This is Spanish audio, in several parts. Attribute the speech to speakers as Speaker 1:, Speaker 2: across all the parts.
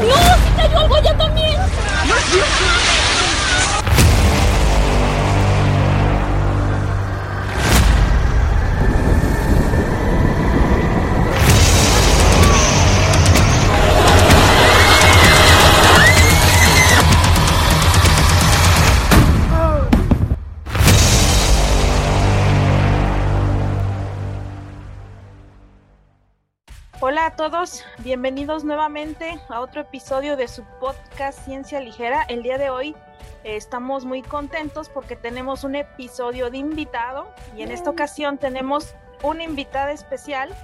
Speaker 1: ¡No! ¡Se cayó algo allá también!
Speaker 2: Todos, bienvenidos nuevamente a otro episodio de su podcast Ciencia Ligera. El día de hoy eh, estamos muy contentos porque tenemos un episodio de invitado y en esta ocasión tenemos una invitada especial.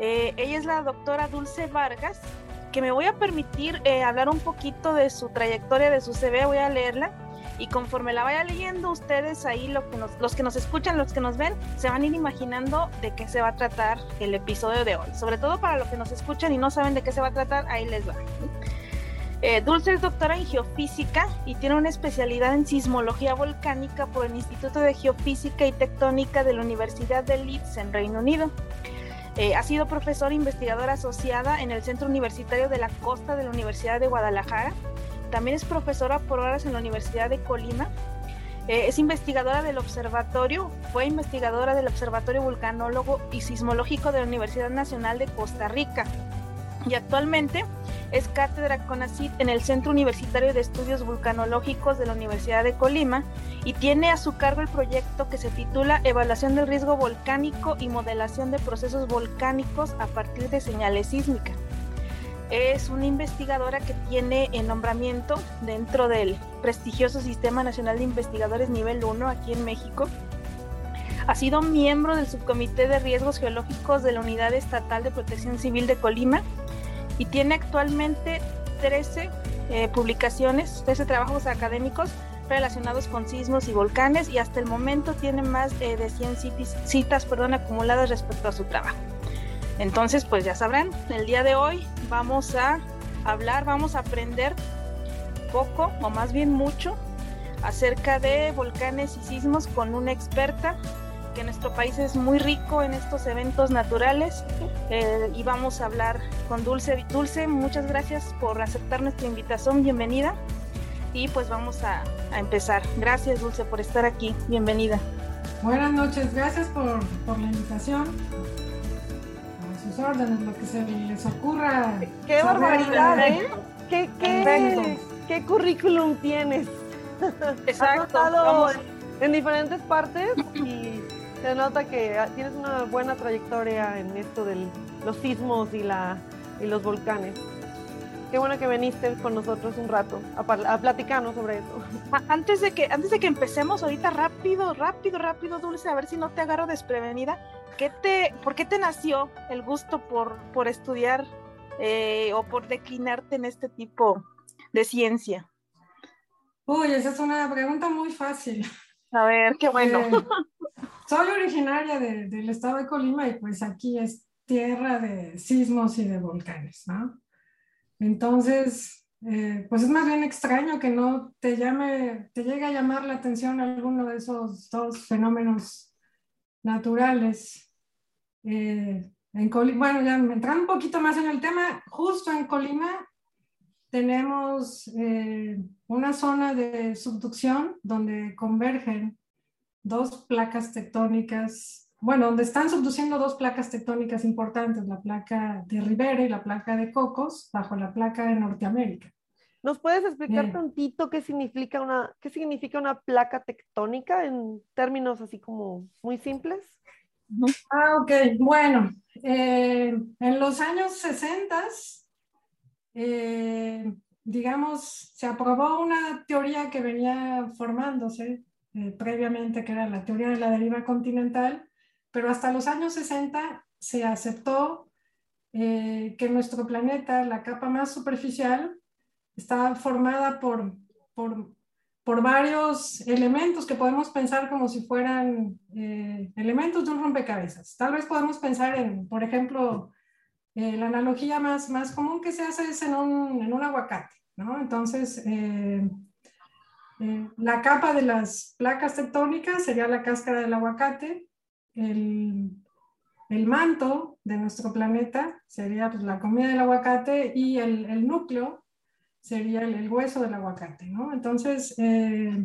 Speaker 2: Eh, ella es la doctora Dulce Vargas, que me voy a permitir eh, hablar un poquito de su trayectoria, de su CV, voy a leerla y conforme la vaya leyendo ustedes ahí lo que los que nos escuchan, los que nos ven, se van a ir imaginando de qué se va a tratar el episodio de hoy. Sobre todo para los que nos escuchan y no saben de qué se va a tratar, ahí les va. Eh, Dulce es doctora en geofísica y tiene una especialidad en sismología volcánica por el Instituto de Geofísica y Tectónica de la Universidad de Leeds en Reino Unido. Eh, ha sido profesora e investigadora asociada en el Centro Universitario de la Costa de la Universidad de Guadalajara también es profesora por horas en la Universidad de Colima. Eh, es investigadora del observatorio, fue investigadora del Observatorio Vulcanólogo y Sismológico de la Universidad Nacional de Costa Rica. Y actualmente es cátedra CONACYT en el Centro Universitario de Estudios Vulcanológicos de la Universidad de Colima y tiene a su cargo el proyecto que se titula Evaluación del Riesgo Volcánico y Modelación de Procesos Volcánicos a partir de señales sísmicas es una investigadora que tiene el nombramiento dentro del prestigioso Sistema Nacional de Investigadores Nivel 1 aquí en México. Ha sido miembro del Subcomité de Riesgos Geológicos de la Unidad Estatal de Protección Civil de Colima y tiene actualmente 13 eh, publicaciones, 13 trabajos académicos relacionados con sismos y volcanes y hasta el momento tiene más eh, de 100 citas, citas perdón, acumuladas respecto a su trabajo. Entonces, pues ya sabrán, el día de hoy vamos a hablar, vamos a aprender poco o más bien mucho acerca de volcanes y sismos con una experta que nuestro país es muy rico en estos eventos naturales eh, y vamos a hablar con Dulce. Dulce, muchas gracias por aceptar nuestra invitación, bienvenida y pues vamos a, empezar. Gracias Dulce por estar aquí, bienvenida.
Speaker 3: Buenas noches, gracias por, por la invitación órdenes, lo que se les ocurra.
Speaker 4: ¡Qué barbaridad, eh! ¿Qué, qué, qué currículum tienes?
Speaker 2: Exacto.
Speaker 4: Has en diferentes partes y se nota que tienes una buena trayectoria en esto de los sismos y, la, y los volcanes. Qué bueno que viniste con nosotros un rato a, a, platicarnos sobre eso.
Speaker 2: Antes de, que, antes de que empecemos ahorita, rápido, rápido, rápido, Dulce, a ver si no te agarro desprevenida te, ¿por qué te nació el gusto por, por estudiar eh, o por declinarte en este tipo de ciencia?
Speaker 3: Uy, esa es una pregunta muy fácil.
Speaker 2: A ver, qué bueno. Eh,
Speaker 3: soy originaria del estado de Colima y pues aquí es tierra de sismos y de volcanes, ¿no? Entonces, eh, pues es más bien extraño que no te llame, te llegue a llamar la atención alguno de esos dos fenómenos naturales. Eh, en bueno, ya entrando un poquito más en el tema, justo en Colima tenemos eh, una zona de subducción donde convergen dos placas tectónicas, bueno, donde están subduciendo dos placas tectónicas importantes, la placa de Rivera y la placa de Cocos, bajo la placa de Norteamérica.
Speaker 4: ¿Nos puedes explicar un tantito qué significa, una, qué significa una placa tectónica en términos así como muy simples?
Speaker 3: Ah, ok. Bueno, eh, en los años 60, eh, digamos, se aprobó una teoría que venía formándose eh, previamente, que era la teoría de la deriva continental, pero hasta los años 60 se aceptó que nuestro planeta, la capa más superficial, está formada por, por por varios elementos que podemos pensar como si fueran eh, elementos de un rompecabezas. Tal vez podemos pensar en, por ejemplo, eh, la analogía más, más común que se hace es en un, en un aguacate, ¿no? Entonces, eh, la capa de las placas tectónicas sería la cáscara del aguacate, el, el manto de nuestro planeta sería pues, la comida del aguacate y el, el núcleo sería el, el, hueso del aguacate, ¿no? Entonces, eh,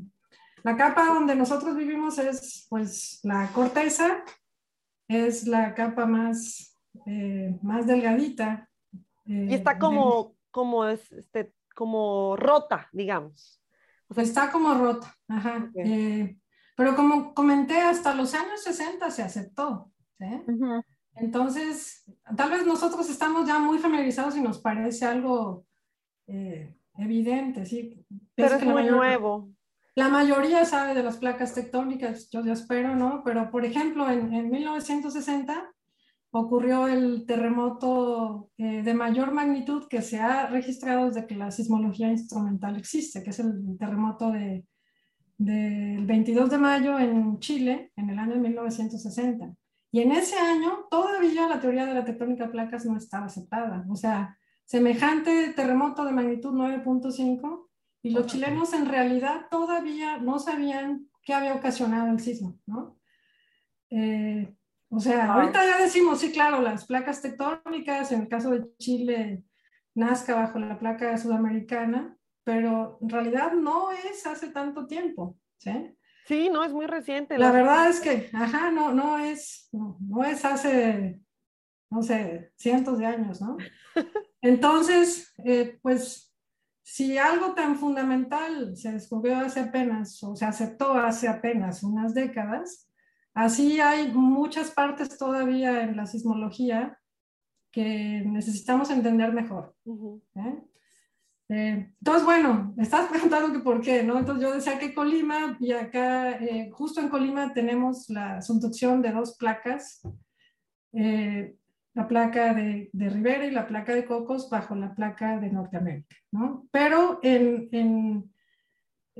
Speaker 3: la capa donde nosotros vivimos es pues la corteza, es la capa más, eh, más delgadita.
Speaker 4: Eh, y está como, de... como, este, como rota, digamos.
Speaker 3: O sea, está como rota, ajá. Okay. pero como comenté, hasta los años 60 se aceptó. ¿sí? Uh -huh. Entonces, tal vez nosotros estamos ya muy familiarizados y nos parece algo eh, evidente, ¿sí?
Speaker 4: Pero es, es muy nuevo.
Speaker 3: La mayoría sabe de las placas tectónicas, yo ya espero, ¿no? Pero, por ejemplo, en, en 1960 ocurrió el terremoto eh, de mayor magnitud que se ha registrado desde que la sismología instrumental existe, que es el terremoto de, del 22 de mayo en Chile, en el año 1960. Y en ese año todavía la teoría de la tectónica de placas no estaba aceptada. O sea, semejante terremoto de magnitud 9.5 y los chilenos en realidad todavía no sabían qué había ocasionado el sismo, ¿no? Eh, o sea, ahorita ya decimos, sí, claro, las placas tectónicas, en el caso de Chile, nazca bajo la placa sudamericana, pero en realidad no es hace tanto tiempo, ¿sí?
Speaker 4: Sí, no, es muy reciente.
Speaker 3: La verdad es que, ajá, no, no es, no, no es hace, no sé, cientos de años, ¿no? Entonces, eh, pues, si algo tan fundamental se descubrió hace apenas, o se aceptó hace apenas unas décadas, así hay muchas partes todavía en la sismología que necesitamos entender mejor. Uh -huh. ¿eh? Eh, entonces, bueno, estás preguntando que por qué, ¿no? Entonces yo decía que Colima, y acá, eh, justo en Colima tenemos la subducción de dos placas, eh, la placa de, de, Rivera y la placa de Cocos bajo la placa de Norteamérica, ¿no? Pero en... en,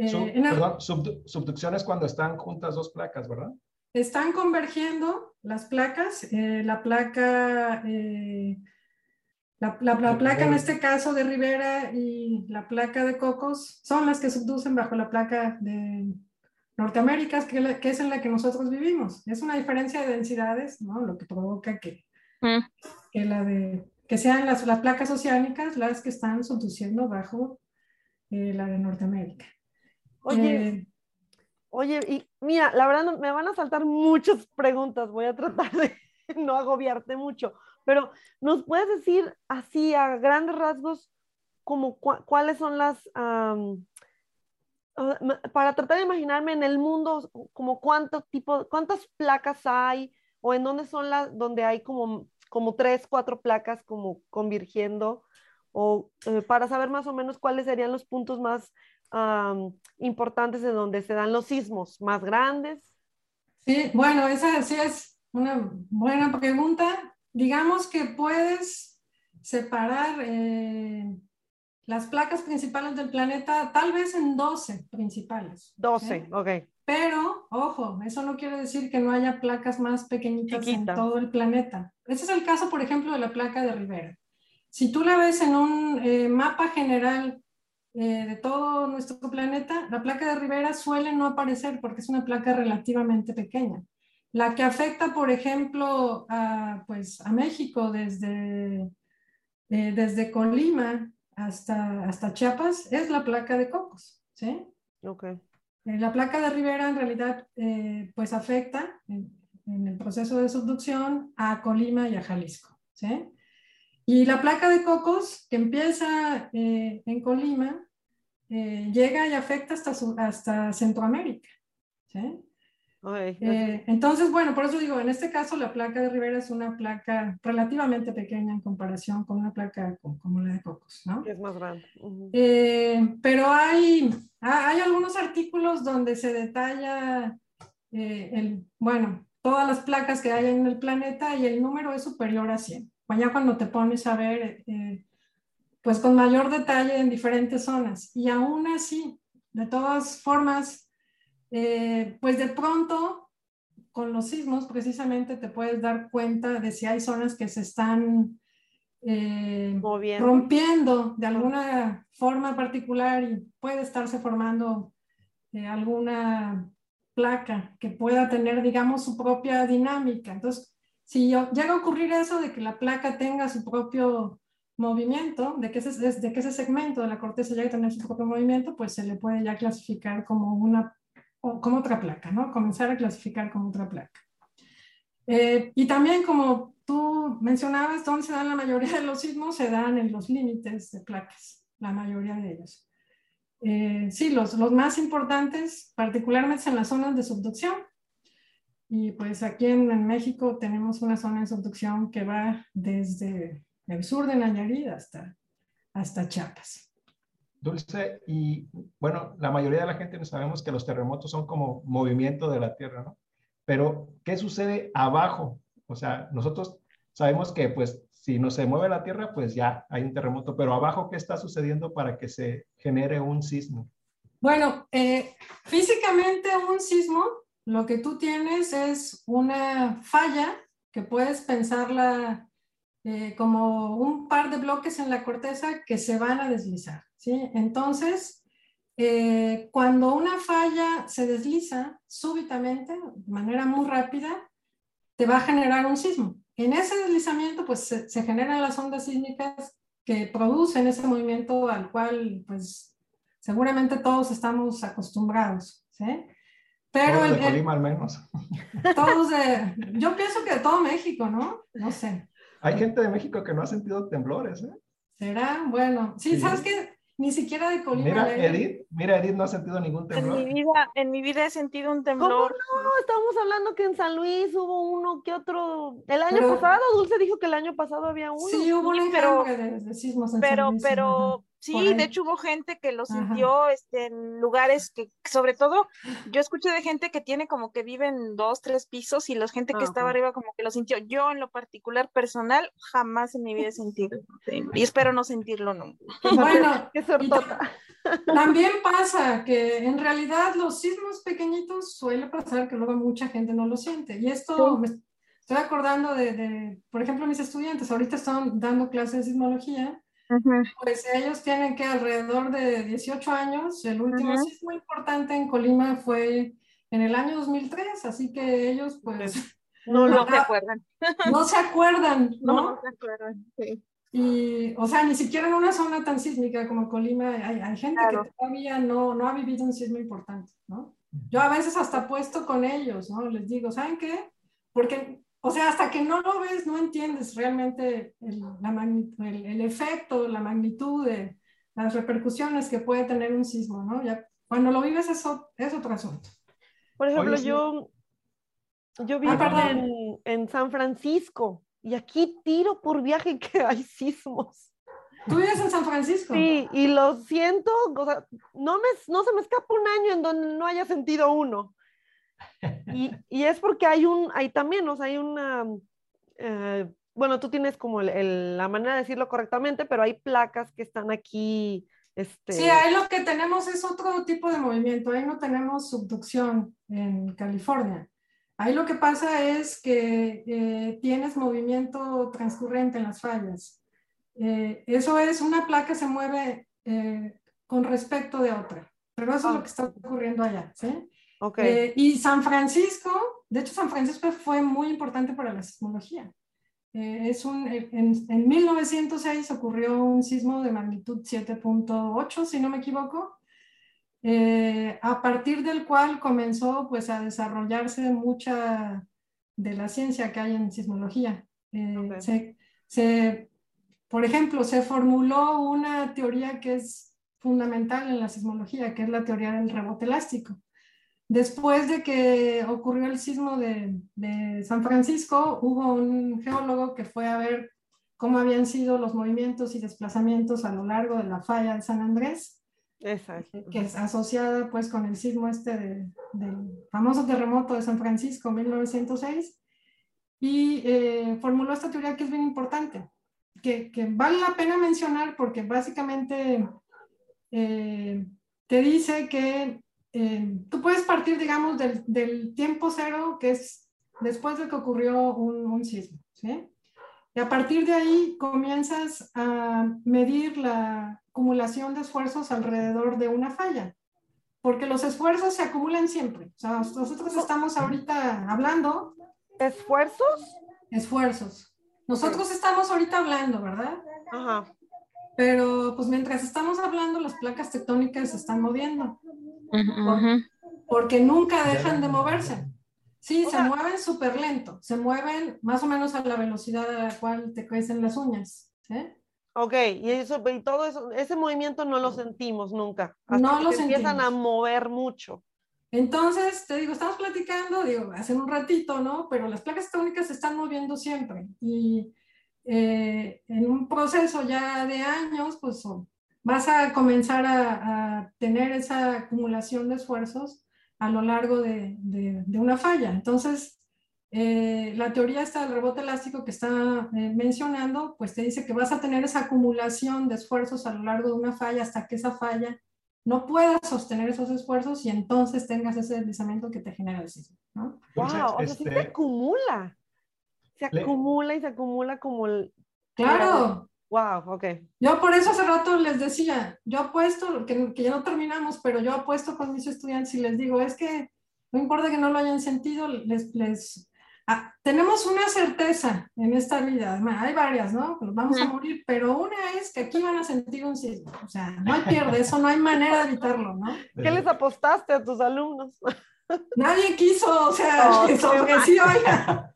Speaker 5: Sub, en perdón, sub, subducción es cuando están juntas dos placas, ¿verdad?
Speaker 3: Están convergiendo las placas, la placa... La, la, la, placa en este caso de Rivera y la placa de Cocos son las que subducen bajo la placa de Norteamérica, que es en la que nosotros vivimos. Es una diferencia de densidades, ¿no? Lo que provoca que, mm. que, la de, que sean las, las, placas oceánicas las que están subduciendo bajo eh, la de Norteamérica.
Speaker 4: Oye, eh, oye, y mira, la verdad me van a saltar muchas preguntas, voy a tratar de no agobiarte mucho. Pero, ¿nos puedes decir así a grandes rasgos como cu cuáles son las, um, para tratar de imaginarme en el mundo, como cuánto tipo, cuántas placas hay o en dónde son las, donde hay como, como tres, cuatro placas como convergiendo o eh, para saber más o menos cuáles serían los puntos más um, importantes en donde se dan los sismos más grandes.
Speaker 3: Sí, bueno, esa sí es una buena pregunta digamos que puedes separar eh, las placas principales del planeta tal vez en 12 principales.
Speaker 4: 12, ¿eh? ok.
Speaker 3: Pero, ojo, eso no quiere decir que no haya placas más pequeñitas Chiquita. en todo el planeta. Ese es el caso, por ejemplo, de la placa de Rivera. Si tú la ves en un eh, mapa general eh, de todo nuestro planeta, la placa de Rivera suele no aparecer porque es una placa relativamente pequeña. La que afecta, por ejemplo, a, pues, a México desde, eh, desde Colima hasta, hasta Chiapas es la placa de Cocos, ¿sí?
Speaker 4: Ok.
Speaker 3: Eh, la placa de Rivera en realidad eh, pues afecta en, el proceso de subducción a Colima y a Jalisco, ¿sí? Y la placa de Cocos que empieza en Colima llega y afecta hasta, hasta Centroamérica, ¿sí? Eh, entonces, bueno, por eso digo, en este caso la placa de Rivera es una placa relativamente pequeña en comparación con una placa como, como la de Cocos, ¿no?
Speaker 4: Es más grande. Uh -huh.
Speaker 3: eh, pero hay, hay algunos artículos donde se detalla, eh, el, bueno, todas las placas que hay en el planeta y el número es superior a 100. Ya cuando te pones a ver, eh, pues con mayor detalle en diferentes zonas. Y aún así, de todas formas, eh, pues de pronto con los sismos precisamente te puedes dar cuenta de si hay zonas que se están eh, rompiendo de alguna forma particular y puede estarse formando eh, alguna placa que pueda tener, digamos, su propia dinámica. Entonces, si llega a ocurrir eso de que la placa tenga su propio movimiento, de que, ese, de que ese segmento de la corteza llegue a tener su propio movimiento, pues se le puede ya clasificar como una como otra placa, ¿no? Comenzar a clasificar como otra placa. Eh, y también como tú mencionabas, donde se dan la mayoría de los sismos, se dan en los límites de placas, la mayoría de ellos. Eh, sí, los, los más importantes, particularmente en las zonas de subducción. Y pues aquí en, en, México tenemos una zona de subducción que va desde el sur de Nayarit hasta, hasta Chiapas.
Speaker 5: Dulce, y bueno, la mayoría de la gente sabemos que los terremotos son como movimiento de la Tierra, ¿no? Pero, ¿qué sucede abajo? O sea, nosotros sabemos que pues si no se mueve la Tierra, pues ya hay un terremoto, pero abajo, ¿qué está sucediendo para que se genere un sismo?
Speaker 3: Bueno, eh, físicamente un sismo, lo que tú tienes es una falla que puedes pensarla eh, como un par de bloques en la corteza que se van a deslizar. ¿Sí? Entonces, eh, cuando una falla se desliza súbitamente, de manera muy rápida, te va a generar un sismo. En ese deslizamiento, pues se, generan las ondas sísmicas que producen ese movimiento al cual, pues, seguramente todos estamos acostumbrados, ¿sí?
Speaker 5: Pero todos de Colima al menos.
Speaker 3: Todos de, yo pienso que de todo México, ¿no? No sé.
Speaker 5: Hay gente de México que no ha sentido temblores, ¿eh?
Speaker 3: ¿Será? Bueno, sí. ¿sabes qué? Ni siquiera de Colima.
Speaker 5: Mira, Edith, mira, Edith no ha sentido ningún temblor.
Speaker 2: En mi vida, en mi vida he sentido un temblor.
Speaker 4: ¿Cómo no? Estamos hablando que en San Luis hubo uno que otro. El año pasado, Dulce dijo que el año pasado había uno.
Speaker 3: Sí, hubo un pero, de, sismos en
Speaker 2: pero,
Speaker 3: San Luis,
Speaker 2: pero, Sí, de hecho hubo gente que lo sintió este, en lugares que, sobre todo, yo escuché de gente que tiene como que vive en dos, tres pisos y la gente que estaba arriba como que lo sintió. Yo en lo particular personal jamás en mi vida he sentido. Y espero no sentirlo nunca.
Speaker 3: Bueno, qué También pasa que en realidad los sismos pequeñitos suele pasar que luego mucha gente no lo siente. Y esto me estoy acordando de, de, por ejemplo, mis estudiantes. Ahorita están dando clases de sismología pues ellos tienen que alrededor de 18 años. El último sismo importante en Colima fue en el año 2003, así que ellos pues...
Speaker 2: No, no, se acuerdan.
Speaker 3: No se acuerdan, ¿no?
Speaker 2: No, se acuerdan, sí.
Speaker 3: Y, o sea, ni siquiera en una zona tan sísmica como Colima hay, hay gente que todavía no, no ha vivido un sismo importante, ¿no? Yo a veces hasta puesto con ellos, ¿no? Les digo, ¿saben qué? Porque o sea, hasta que no lo ves, no entiendes realmente el, la el, efecto, la magnitud de las repercusiones que puede tener un sismo, ¿no? Ya, cuando lo vives eso es otro asunto.
Speaker 4: Por ejemplo, yo, yo vivo ah, en, en, San Francisco y aquí tiro por viaje que hay sismos.
Speaker 3: ¿Tú vives en San Francisco?
Speaker 4: Sí, y lo siento, o sea, no, me, no se me escapa un año en donde no haya sentido uno. Y, y, es porque hay un, hay también, o sea, hay una, eh, bueno, tú tienes como el, la manera de decirlo correctamente, pero hay placas que están aquí. Este...
Speaker 3: Sí, ahí lo que tenemos es otro tipo de movimiento, ahí no tenemos subducción en California. Ahí lo que pasa es que eh, tienes movimiento transcurrente en las fallas. Eh, eso es, una placa se mueve con respecto de otra, pero eso es lo que está ocurriendo allá, ¿sí?
Speaker 4: Okay.
Speaker 3: Eh, y San Francisco, de hecho San Francisco fue muy importante para la sismología. Eh, es un, en, en, 1906 ocurrió un sismo de magnitud 7.8, si no me equivoco, eh, a partir del cual comenzó pues, a desarrollarse mucha de la ciencia que hay en sismología. Se, se, por ejemplo, se formuló una teoría que es fundamental en la sismología, que es la teoría del rebote elástico. Después de que ocurrió el sismo de, San Francisco, hubo un geólogo que fue a ver cómo habían sido los movimientos y desplazamientos a lo largo de la falla de San Andrés,
Speaker 4: Exacto.
Speaker 3: que es asociada pues con el sismo este del famoso terremoto de San Francisco 1906, y eh, formuló esta teoría que es bien importante, que, vale la pena mencionar porque básicamente eh, te dice que eh, tú puedes partir, digamos, del, del, tiempo cero, que es después de que ocurrió un, un sismo, ¿sí? Y a partir de ahí comienzas a medir la acumulación de esfuerzos alrededor de una falla, porque los esfuerzos se acumulan siempre. O sea, nosotros estamos ahorita hablando.
Speaker 4: ¿Esfuerzos?
Speaker 3: esfuerzos. Nosotros estamos ahorita hablando, ¿verdad?
Speaker 4: Ajá.
Speaker 3: Pero pues mientras estamos hablando, las placas tectónicas se están moviendo, porque nunca dejan de moverse. Sí, se mueven súper lento, se mueven más o menos a la velocidad a la cual te crecen las uñas. ¿sí?
Speaker 4: Ok, y, eso, y todo eso, ese movimiento no lo sentimos nunca. Hasta
Speaker 3: No
Speaker 4: que
Speaker 3: lo
Speaker 4: se empiezan a mover mucho.
Speaker 3: Entonces, te digo, estamos platicando, digo, hace un ratito, ¿no? Pero las placas tectónicas se están moviendo siempre. Y eh, en un proceso ya de años, pues o- vas a comenzar a, a tener esa acumulación de esfuerzos a lo largo de, de- de una falla. Entonces, eh, la teoría esta del rebote elástico que está eh, mencionando, pues te dice que vas a tener esa acumulación de esfuerzos a lo largo de una falla hasta que esa falla no puedas sostener esos esfuerzos y entonces tengas ese deslizamiento que te genera el sismo, ¿no?
Speaker 4: Wow, o sea, sí se
Speaker 5: este,
Speaker 4: acumula. Se acumula y se acumula como el...
Speaker 3: Claro,
Speaker 4: Wow, ok.
Speaker 3: yo por eso hace rato les decía, yo apuesto, que, que ya no terminamos, pero yo apuesto con mis estudiantes y les digo, es que no importa que no lo hayan sentido, les, les ah, tenemos una certeza en esta vida, además, hay varias, ¿no? Nos vamos a morir, pero una es que aquí van a sentir un sismo, o sea, no hay pierde, eso no hay manera de evitarlo, ¿no?
Speaker 4: ¿Qué les apostaste a tus alumnos?
Speaker 3: Nadie quiso, o sea,
Speaker 4: No,
Speaker 3: que
Speaker 4: qué
Speaker 3: ofreció, oiga.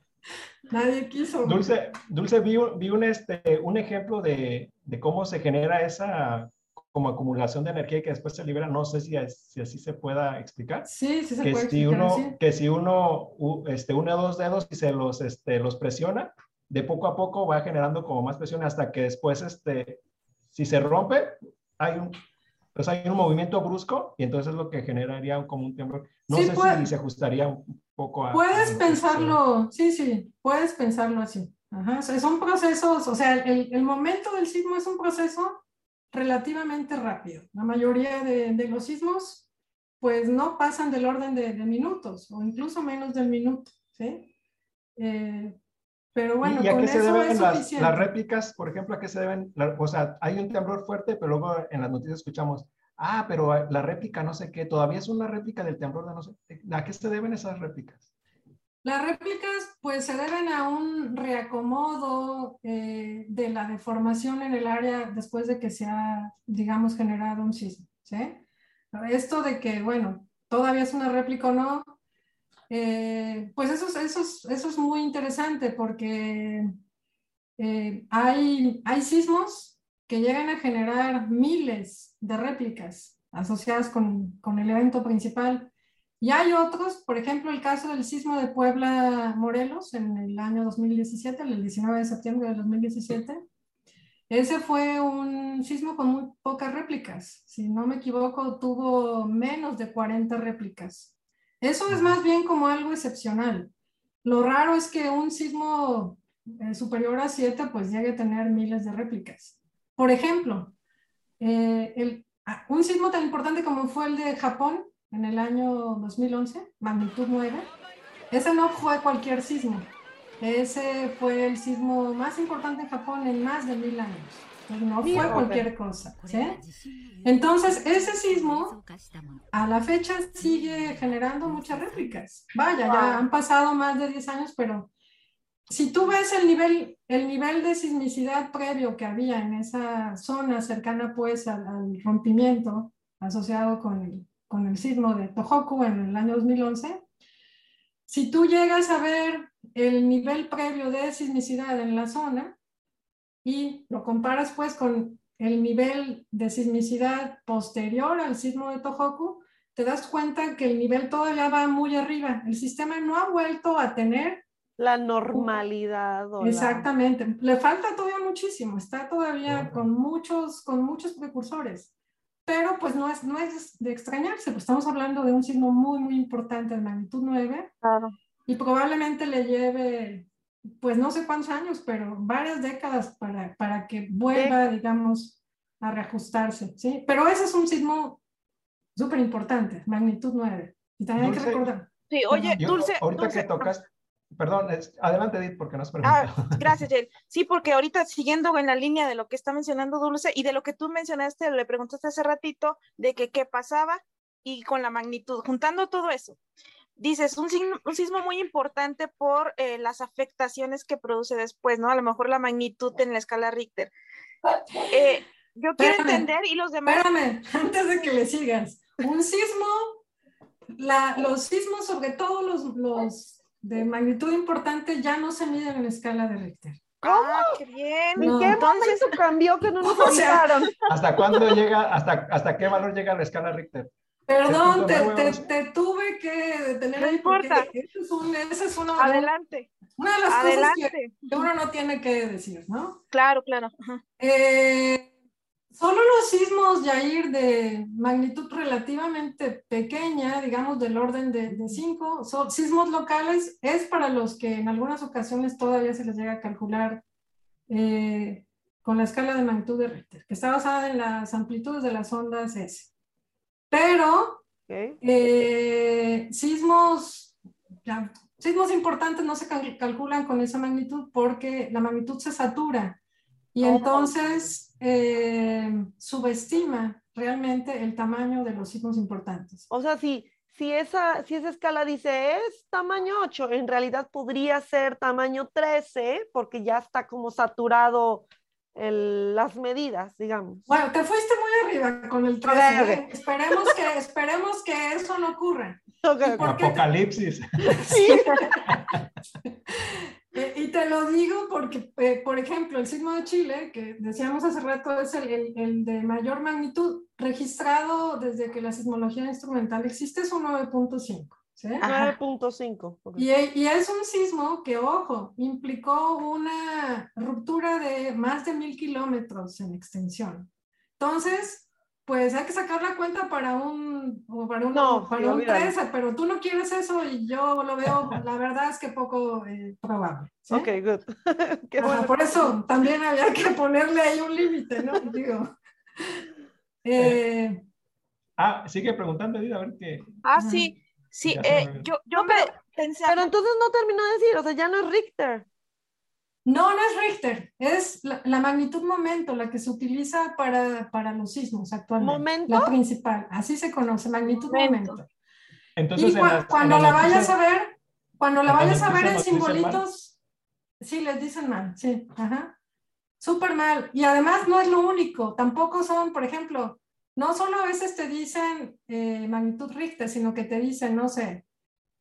Speaker 3: Nadie quiso.
Speaker 5: Dulce, Dulce vi, un- vi un, este, un ejemplo de, de cómo se genera esa como acumulación de energía que después se libera. No sé si, si así se pueda explicar.
Speaker 3: Sí, sí se
Speaker 5: Que
Speaker 3: puede
Speaker 5: si,
Speaker 3: explicar
Speaker 5: uno,
Speaker 3: así.
Speaker 5: que si uno este, une dos dedos y se los, este, los presiona, de poco a poco va generando como más presión hasta que después, este, si se rompe, hay un, pues hay un movimiento brusco y entonces es lo que generaría como un temblor. No
Speaker 3: Sí,
Speaker 5: sé si se ajustaría un poco a... a
Speaker 3: Puedes
Speaker 5: que
Speaker 3: pensarlo, sí, sí, puedes pensarlo así. Ajá, o sea, son procesos, o sea, el, el momento del sismo es un proceso relativamente rápido. La mayoría de, de los sismos, pues no pasan del orden de, de minutos o incluso menos del minuto, ¿sí? Eh, pero bueno,
Speaker 5: ¿Y a
Speaker 3: con
Speaker 5: qué se
Speaker 3: eso
Speaker 5: deben
Speaker 3: es
Speaker 5: las, las réplicas? Por ejemplo, ¿a qué se deben? la- o sea, hay un temblor fuerte, pero luego en las noticias escuchamos, ah, pero la réplica no sé qué, todavía es una réplica del temblor de no sé. ¿A qué se deben esas réplicas?
Speaker 3: Las réplicas pues se deben a un reacomodo eh, de la deformación en el área después de que se ha, digamos, generado un sismo. ¿sí? Esto de que, bueno, todavía es una réplica o no, eh, pues eso, es- eso, es- eso es muy interesante porque eh, hay, hay sismos que llegan a generar miles de réplicas asociadas con, con el evento principal. Y hay otros, por ejemplo, el caso del sismo de Puebla, Morelos, en el año 2017, el 19 de septiembre del 2017. Ese fue un sismo con muy pocas réplicas. Si no me equivoco, tuvo menos de 40 réplicas. Eso es más bien como algo excepcional. Lo raro es que un sismo eh, superior a 7 pues llegue a tener miles de réplicas. Por ejemplo, eh, el, ah, un sismo tan importante como fue el de Japón en el año 2011, magnitud 9, ese no fue cualquier sismo. Ese fue el sismo más importante en Japón en más de mil años. Entonces, no fue cualquier cosa. ¿sí? Entonces, ese sismo a la fecha sigue generando muchas réplicas. Vaya, ya han pasado más de 10 años, pero si tú ves el nivel, el nivel de sismicidad previo que había en esa zona cercana pues al, rompimiento asociado con el, con el sismo de Tohoku en el año 2011, si tú llegas a ver el nivel previo de sismicidad en la zona y lo comparas pues con el nivel de sismicidad posterior al sismo de Tohoku, te das cuenta que el nivel todavía va muy arriba. El sistema no ha vuelto a tener
Speaker 4: La normalidad. o la-
Speaker 3: Exactamente. Le falta todavía muchísimo. Está todavía con muchos, con muchos precursores. Pero pues no es, no es de extrañarse. Pues estamos hablando de un sismo muy, muy importante de magnitud 9
Speaker 2: Claro.
Speaker 3: y probablemente le lleve, pues no sé cuántos años, pero varias décadas para, para que vuelva, digamos, a reajustarse. ¿sí? Pero ese es un sismo súper importante, magnitud 9. Y también hay que
Speaker 5: Dulce,
Speaker 3: recordar.
Speaker 2: Sí, oye,
Speaker 5: Yo-
Speaker 2: Dulce.
Speaker 5: ahorita
Speaker 2: Dulce,
Speaker 5: que tocas, perdón, es- adelante Edith, porque nos
Speaker 2: Ah,
Speaker 5: preguntado.
Speaker 2: gracias, Yael. Sí, porque ahorita siguiendo en la línea de lo que está mencionando Dulce y de lo que tú mencionaste, le preguntaste hace ratito de que qué pasaba y con la magnitud, juntando todo eso. dices, un, un sismo muy importante por eh, las afectaciones que produce después, ¿no? A lo mejor la magnitud en la escala Richter. Eh, yo quiero entender y los demás...
Speaker 3: Espérame, antes de que le sigas. Un sismo, la, los sismos, sobre todo los, los de magnitud importante, ya no se miden en escala de Richter.
Speaker 2: Ah, qué bien.
Speaker 4: ¿En qué momento cambió que no nos o
Speaker 5: ¿Hasta cuándo llega, hasta, hasta qué valor llega la escala Richter?
Speaker 3: Perdón, te, te, te, tuve que detener
Speaker 2: no
Speaker 3: ahí
Speaker 2: importa.
Speaker 3: Ese es, un, ese es uno,
Speaker 2: Adelante.
Speaker 3: una de las
Speaker 2: Adelante.
Speaker 3: cosas que uno no tiene que decir, ¿no?
Speaker 2: Claro, claro. Ajá.
Speaker 3: Eh, solo los sismos, Yair, de magnitud relativamente pequeña, digamos del orden de 5, son sismos locales, es para los que en algunas ocasiones todavía se les llega a calcular eh, con la escala de magnitud de Richter, que está basada en las amplitudes de las ondas S. Pero
Speaker 4: Ok.
Speaker 3: eh, sismos, ya, sismos importantes no se cal- calculan con esa magnitud porque la magnitud se satura y
Speaker 2: Oh.
Speaker 3: entonces eh, subestima realmente el tamaño de los sismos importantes.
Speaker 4: O sea, si, si, esa, si esa escala dice es tamaño 8, en realidad podría ser tamaño 13 porque ya está como saturado el- las medidas, digamos.
Speaker 3: Bueno, te fuiste muy arriba con el 13.
Speaker 4: Ok, ok.
Speaker 3: ¿eh? Esperemos, que, esperemos que eso no ocurra.
Speaker 4: Ok, ok.
Speaker 3: por qué te-
Speaker 5: Apocalipsis.
Speaker 3: Eh, y te lo digo porque, eh, por ejemplo, el sismo de Chile, que decíamos hace rato, es el, el- el de mayor magnitud registrado desde que la sismología instrumental existe, es un 9.5. ¿sí?
Speaker 2: Ajá.
Speaker 4: 9.5. ok.
Speaker 3: Y, e- y es un sismo que, ojo, implicó una ruptura de más de mil kilómetros en extensión. Entonces, pues hay que sacar la cuenta para un, o para un,
Speaker 4: No,
Speaker 3: para un
Speaker 4: olvídalo.
Speaker 3: 13, pero tú no quieres eso y yo lo veo, la verdad es que poco eh, probable. ¿sí?
Speaker 4: Ok, good. Qué
Speaker 3: Ajá,
Speaker 4: bueno.
Speaker 3: por eso también había que ponerle ahí un límite, ¿no? Digo. eh,
Speaker 5: Ah, sigue preguntando, Edith, a ver qué.
Speaker 2: Ah, sí, sí. Eh, yo yo
Speaker 4: pero-
Speaker 2: pe- pensé,
Speaker 4: Pero entonces no terminó de decir, o sea, ya no es Richter.
Speaker 3: No, no es Richter, es la, la magnitud momento, la que se utiliza para, para los sismos actualmente.
Speaker 4: ¿Momento?
Speaker 3: La principal, así se conoce, magnitud
Speaker 2: Momento.
Speaker 3: momento.
Speaker 5: Entonces,
Speaker 3: y
Speaker 5: en en
Speaker 3: cuando
Speaker 5: las
Speaker 3: la vayas a ver, cuando la vayas a ver en simbolitos, sí, les dicen mal, sí, ajá. Súper mal. Y además no es lo único, tampoco son, por ejemplo, no solo a veces te dicen eh, magnitud Richter, sino que te dicen, no sé,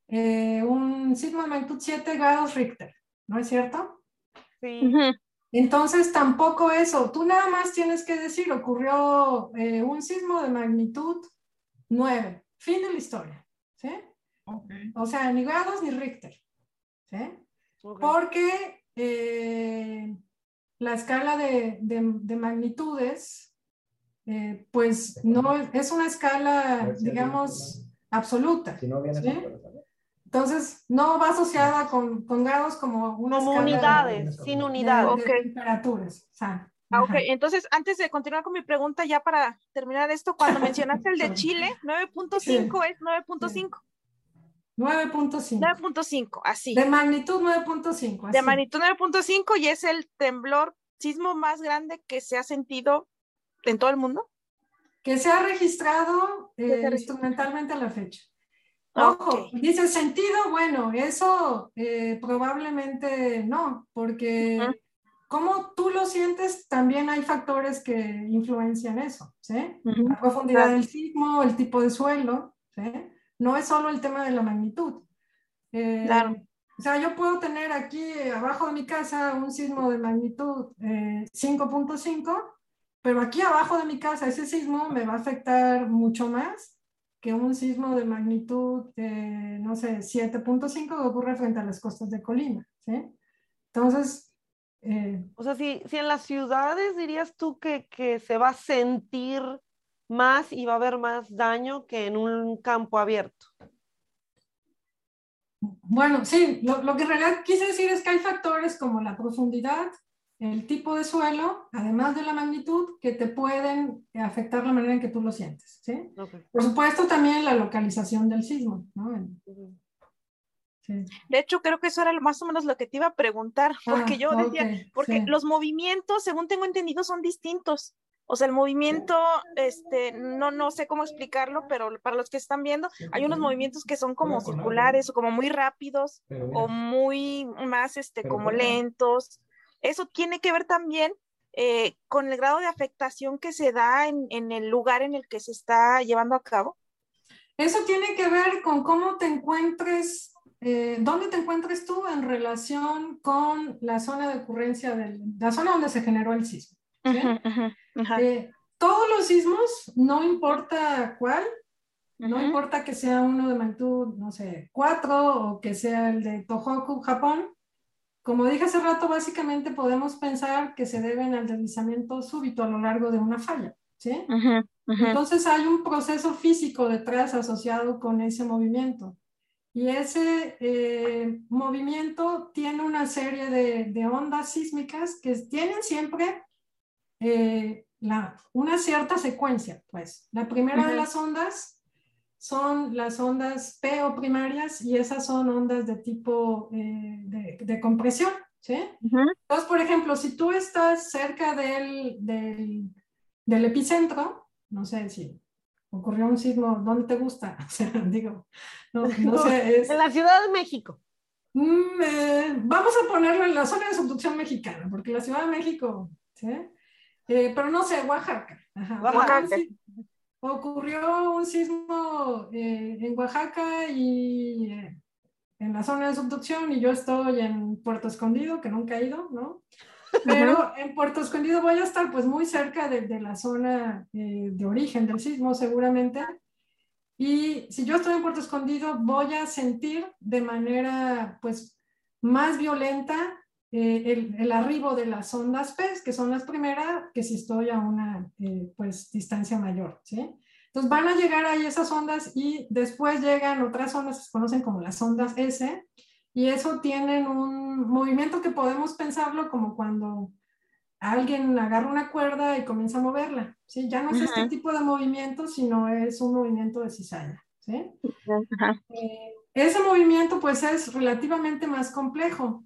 Speaker 3: eh, un sismo de magnitud 7 grados Richter, ¿no es cierto?
Speaker 4: Sí.
Speaker 3: Entonces, tampoco eso. Tú nada más tienes que decir, ocurrió eh, un sismo de magnitud 9. Fin de la historia. ¿sí?
Speaker 5: Ok.
Speaker 3: O sea, ni grados ni Richter. ¿sí? Porque eh, la escala de, de- de magnitudes, eh, pues no es una escala, digamos, absoluta.
Speaker 6: Si no vienes
Speaker 3: ¿Sí? Entonces, no va asociada con, con grados como una
Speaker 4: Como
Speaker 3: escala de-
Speaker 4: unidades, sin
Speaker 3: de,
Speaker 4: unidades.
Speaker 3: de
Speaker 2: Ok.
Speaker 3: temperaturas. o sea,
Speaker 2: Ah, ok, entonces antes de continuar con mi pregunta, ya para terminar esto, cuando mencionaste el de Chile, 9.5 es 9.5.
Speaker 3: 9.5.
Speaker 2: 9.5, así.
Speaker 3: De magnitud 9.5.
Speaker 2: De magnitud 9.5 y es el temblor sismo más grande que se ha sentido en todo el mundo.
Speaker 3: Que se ha registrado eh,
Speaker 2: ha registrado.
Speaker 3: instrumentalmente a la fecha. Ojo, dice sentido, bueno, eso eh, probablemente no, porque
Speaker 2: Ujú.
Speaker 3: como tú lo sientes, también hay factores que influencian eso, ¿sí?
Speaker 2: Ujú.
Speaker 3: La profundidad
Speaker 2: Claro.
Speaker 3: del sismo, el tipo de suelo, ¿sí? No es solo el tema de la magnitud. Eh,
Speaker 2: Claro.
Speaker 3: O sea, yo puedo tener aquí eh, abajo de mi casa un sismo de magnitud eh, 5.5, pero aquí abajo de mi casa ese sismo me va a afectar mucho más que un sismo de magnitud, eh, no sé, 7.5 que ocurre frente a las costas de Colima, ¿sí? Entonces, eh,
Speaker 4: O sea, si, si en las ciudades dirías tú que, que se va a sentir más y va a haber más daño que en un campo abierto.
Speaker 3: Bueno, sí, lo, lo que en realidad quise decir es que hay factores como la profundidad, el tipo de suelo, además de la magnitud, que te pueden afectar la manera en que tú lo sientes, ¿sí? Por supuesto, también la localización del sismo.
Speaker 2: De hecho, creo que eso era más o menos lo que te iba a preguntar, porque
Speaker 3: Ah,
Speaker 2: yo decía, porque
Speaker 3: sí.
Speaker 2: los movimientos, según tengo entendido, son distintos. O sea, el movimiento, este, no, no sé cómo explicarlo, pero para los que están viendo, hay unos movimientos que son como circulares o como muy rápidos o muy más, este, como lentos. Eso tiene que ver también eh, con el grado de afectación que se da en, en, el lugar en el que se está llevando a cabo.
Speaker 3: Eso tiene que ver con cómo te encuentres, eh, dónde te encuentres tú en relación con la zona de ocurrencia, de la zona donde se generó el sismo. Eh, todos los sismos, no importa cuál, no importa que sea uno de magnitud, no sé, 4 o que sea el de Tohoku, Japón, como dije hace rato, básicamente podemos pensar que se deben al deslizamiento súbito a lo largo de una falla, ¿sí? Entonces hay un proceso físico detrás asociado con ese movimiento. Y ese eh, movimiento tiene una serie de, de, ondas sísmicas que tienen siempre eh, una cierta secuencia, pues. La primera de las ondas son las ondas P o primarias y esas son ondas de tipo eh, de, compresión, ¿sí? Entonces, por ejemplo, si tú estás cerca del, del, epicentro, no sé si ocurrió un sismo, ¿dónde te gusta? O sea, digo, no, sé.
Speaker 4: En la Ciudad de México.
Speaker 3: Mm, eh, vamos a ponerlo en la zona de subducción mexicana, porque la Ciudad de México, ¿sí? Eh, pero no sé, Oaxaca. Oaxaca. Ocurrió un sismo eh, en Oaxaca y eh, en la zona de subducción y yo estoy en Puerto Escondido, que nunca he ido, ¿no? Pero en Puerto Escondido voy a estar pues muy cerca de, de la zona de origen del sismo seguramente. Y si yo estoy en Puerto Escondido voy a sentir de manera pues más violenta eh, el, arribo de las ondas P, que son las primeras, que si estoy a una eh, pues, distancia mayor. ¿sí? Entonces van a llegar ahí esas ondas y después llegan otras ondas que se conocen como las ondas S, y eso tienen un movimiento que podemos pensarlo como cuando alguien agarra una cuerda y comienza a moverla. ¿sí? Ya no es este tipo de movimiento, sino es un movimiento de cizaña. ¿sí? Eh, ese movimiento pues es relativamente más complejo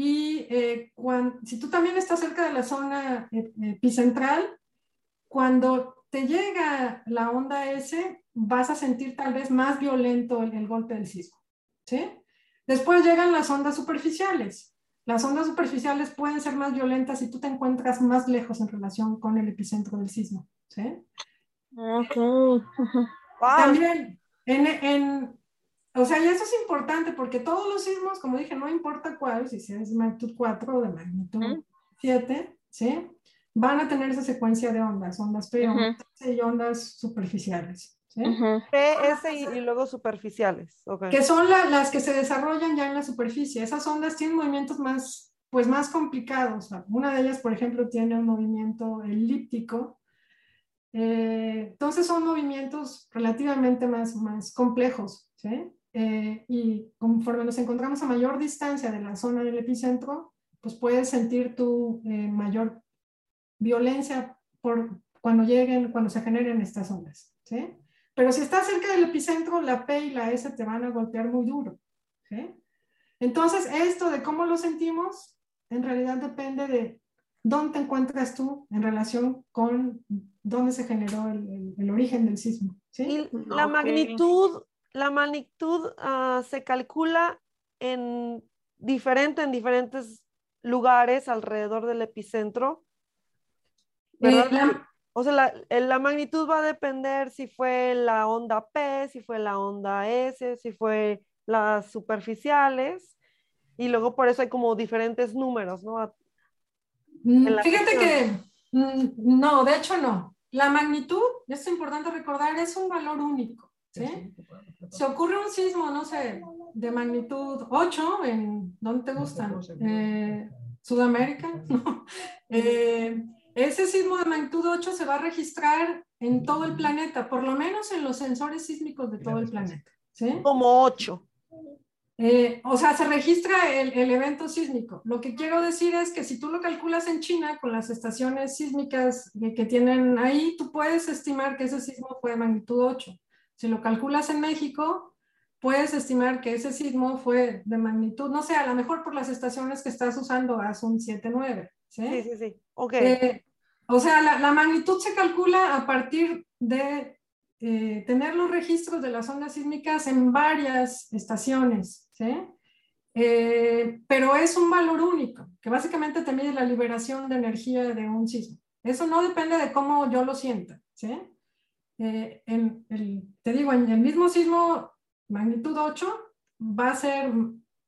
Speaker 3: y eh, cuando, si tú también estás cerca de la zona eh, epicentral, cuando te llega la onda S, vas a sentir tal vez más violento el, golpe del sismo. ¿sí? Después llegan las ondas superficiales. Las ondas superficiales pueden ser más violentas si tú te encuentras más lejos en relación con el epicentro del sismo. ¿sí? También en, en, o sea, y eso es importante porque todos los sismos, como dije, no importa cuál, si es de magnitud 4 o de magnitud 7, ¿sí? Van a tener esa secuencia de ondas, ondas P, ondas y ondas superficiales. ¿sí?
Speaker 4: P, S y, luego superficiales.
Speaker 3: Que son las que se desarrollan ya en la superficie. Esas ondas tienen movimientos más, pues más complicados. Una de ellas, por ejemplo, tiene un movimiento elíptico. Eh, entonces son movimientos relativamente más, más complejos. ¿sí? Eh, y conforme nos encontramos a mayor distancia de la zona del epicentro, pues puedes sentir tu eh, mayor violencia por cuando lleguen, cuando se generen estas ondas, ¿sí? Pero si estás cerca del epicentro, la P y la S te van a golpear muy duro, ¿sí? Entonces, esto de cómo lo sentimos, en realidad depende de dónde te encuentras tú en relación con dónde se generó el, el, origen del sismo, ¿sí?
Speaker 4: Y la magnitud la magnitud ah, se calcula en diferente en diferentes lugares alrededor del epicentro. O sea, la, la, magnitud va a depender si fue la onda P, si fue la onda S, si fue las superficiales. Y luego por eso hay como diferentes números, ¿no?
Speaker 3: Mm, fíjate que mm, no, de hecho no. La magnitud, es importante recordar, es un valor único. ¿Sí? Se ocurre un sismo, no sé, de magnitud 8, ¿en dónde te gustan? Eh, Sudamérica, eh, ese sismo de magnitud 8 se va a registrar en todo el planeta, por lo menos en los sensores sísmicos de todo el planeta. ¿sí?
Speaker 4: Como 8.
Speaker 3: Eh, o sea, se registra el, el, evento sísmico. Lo que quiero decir es que si tú lo calculas en China con las estaciones sísmicas que, que tienen ahí, tú puedes estimar que ese sismo fue de magnitud 8. Si lo calculas en México, puedes estimar que ese sismo fue de magnitud, no sé, a lo mejor por las estaciones que estás usando, haz un 7-9. ¿sí?
Speaker 4: sí, sí, sí. Ok.
Speaker 3: Eh, O sea, la, la magnitud se calcula a partir de eh, tener los registros de las ondas sísmicas en varias estaciones, ¿sí? Eh, pero es un valor único, que básicamente te mide la liberación de energía de un sismo. Eso no depende de cómo yo lo sienta, ¿sí? Eh, en el, te digo, en el mismo sismo magnitud 8 va a ser,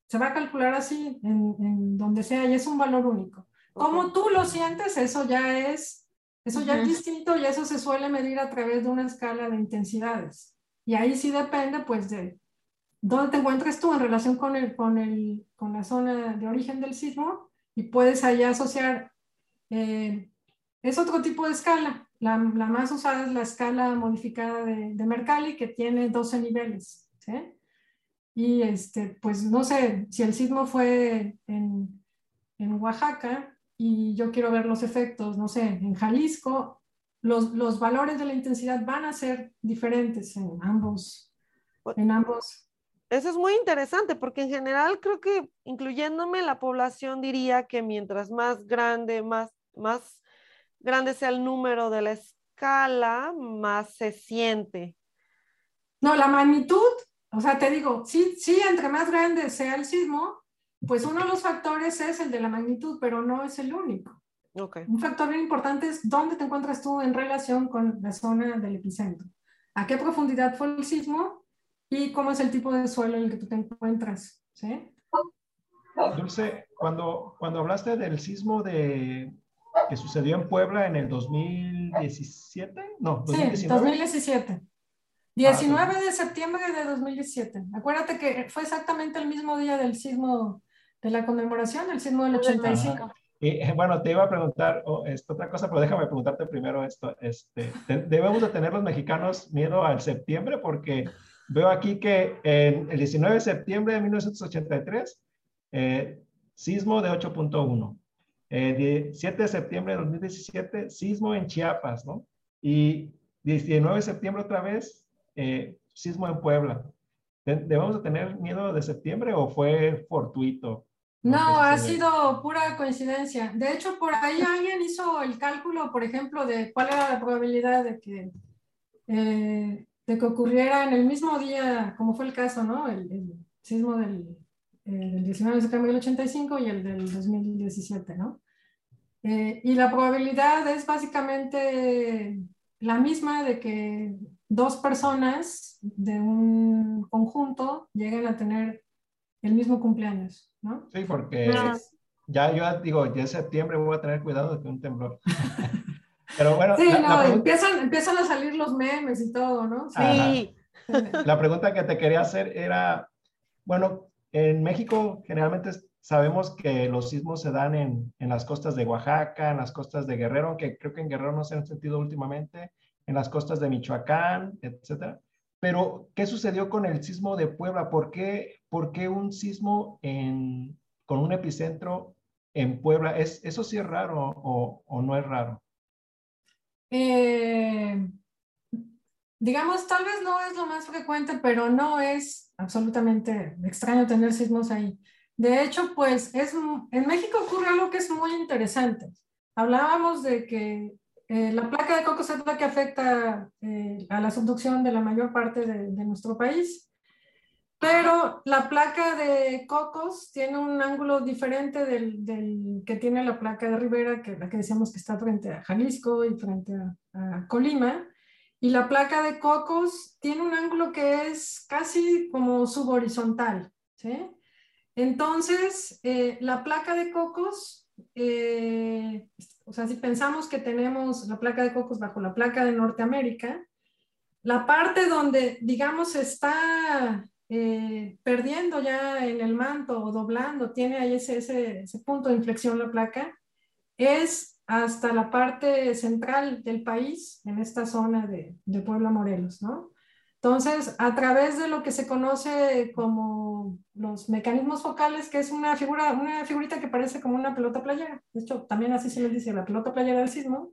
Speaker 3: se va a calcular así en, en donde sea y es un valor único. Cómo tú lo sientes, eso ya es, eso ya es distinto y eso se suele medir a través de una escala de intensidades. Y ahí sí depende, pues, de dónde te encuentres tú en relación con, el, con, el, con la zona de origen del sismo y puedes ahí asociar, eh, es otro tipo de escala. La, la, más usada es la escala modificada de, de Mercalli, que tiene 12 niveles. ¿sí? Y este, pues no sé, si el sismo fue en, en Oaxaca y yo quiero ver los efectos, no sé, en Jalisco, los, los valores de la intensidad van a ser diferentes en ambos, en ambos
Speaker 4: eso es muy interesante porque en general creo que incluyéndome la población diría que mientras más grande, más, más grande sea el número de la escala, más se siente.
Speaker 3: No, la magnitud, o sea, te digo, sí, sí, entre más grande sea el sismo, pues uno de los factores es el de la magnitud, pero no es el único.
Speaker 4: Okay.
Speaker 3: Un factor bien importante es dónde te encuentras tú en relación con la zona del epicentro. ¿A qué profundidad fue el sismo? y cómo es el tipo de suelo en el que tú te encuentras. ¿sí?
Speaker 5: Dulce, cuando, cuando hablaste del sismo de, que sucedió en Puebla en el 2017, no,
Speaker 3: 2019. Sí, 2017. 19 ah, de septiembre de 2017. Acuérdate que fue exactamente el mismo día del sismo de la conmemoración, el sismo del 85.
Speaker 5: Y bueno, te iba a preguntar oh, esto, otra cosa, pero déjame preguntarte primero esto. Este, ¿Debemos de tener los mexicanos miedo al septiembre? Porque Veo aquí que en el 19 de septiembre de 1983, eh, sismo de 8.1. Eh, 7 de septiembre de 2017, sismo en Chiapas, ¿no? Y 19 de septiembre otra vez, eh, sismo en Puebla. ¿Debemos de tener miedo de septiembre o fue fortuito?
Speaker 3: No, ha sido pura coincidencia. De hecho, por ahí alguien hizo el cálculo, por ejemplo, de cuál era la probabilidad de que eh, de que ocurriera en el mismo día, como fue el caso, ¿no? El, el sismo del, eh, del, 19 de septiembre del 85 y el del 2017, ¿no? Eh, y la probabilidad es básicamente la misma de que dos personas de un conjunto lleguen a tener el mismo cumpleaños, ¿no?
Speaker 5: Sí, porque ya yo digo, ya en septiembre voy a tener cuidado de que un temblor. Pero bueno,
Speaker 3: sí, la, no, la empiezan, empiezan a salir los memes y todo, ¿no?
Speaker 4: Sí.
Speaker 5: La pregunta que te quería hacer era, bueno, en México generalmente sabemos que los sismos se dan en, en, las costas de Oaxaca, en las costas de Guerrero, aunque creo que en Guerrero no se han sentido últimamente, en las costas de Michoacán, etcétera. Pero, ¿qué sucedió con el sismo de Puebla? ¿Por qué, por qué un sismo con un epicentro en Puebla? ¿Es, ¿Eso sí es raro o, o no es raro?
Speaker 3: Eh, digamos, tal vez no es lo más frecuente, pero no es absolutamente extraño tener sismos ahí. De hecho, pues es, en México ocurre algo que es muy interesante. Hablábamos de que eh, la placa de cocos es la que afecta eh, a la subducción de la mayor parte de, nuestro país. Pero la placa de Cocos tiene un ángulo diferente del, del, que tiene la placa de Rivera, que la que decíamos que está frente a Jalisco y frente a, a, Colima. Y la placa de Cocos tiene un ángulo que es casi como subhorizontal. ¿sí? Entonces, eh, la placa de Cocos, eh, o sea, si pensamos que tenemos la placa de Cocos bajo la placa de Norteamérica, la parte donde, digamos, está eh, perdiendo ya en el manto o doblando, tiene ahí ese, punto de inflexión la placa, es hasta la parte central del país, en esta zona de, de Puebla, Morelos, ¿no? Entonces, a través de lo que se conoce como los mecanismos focales, que es una figura, una figurita que parece como una pelota playera, de hecho, también así se les dice la pelota playera del sismo,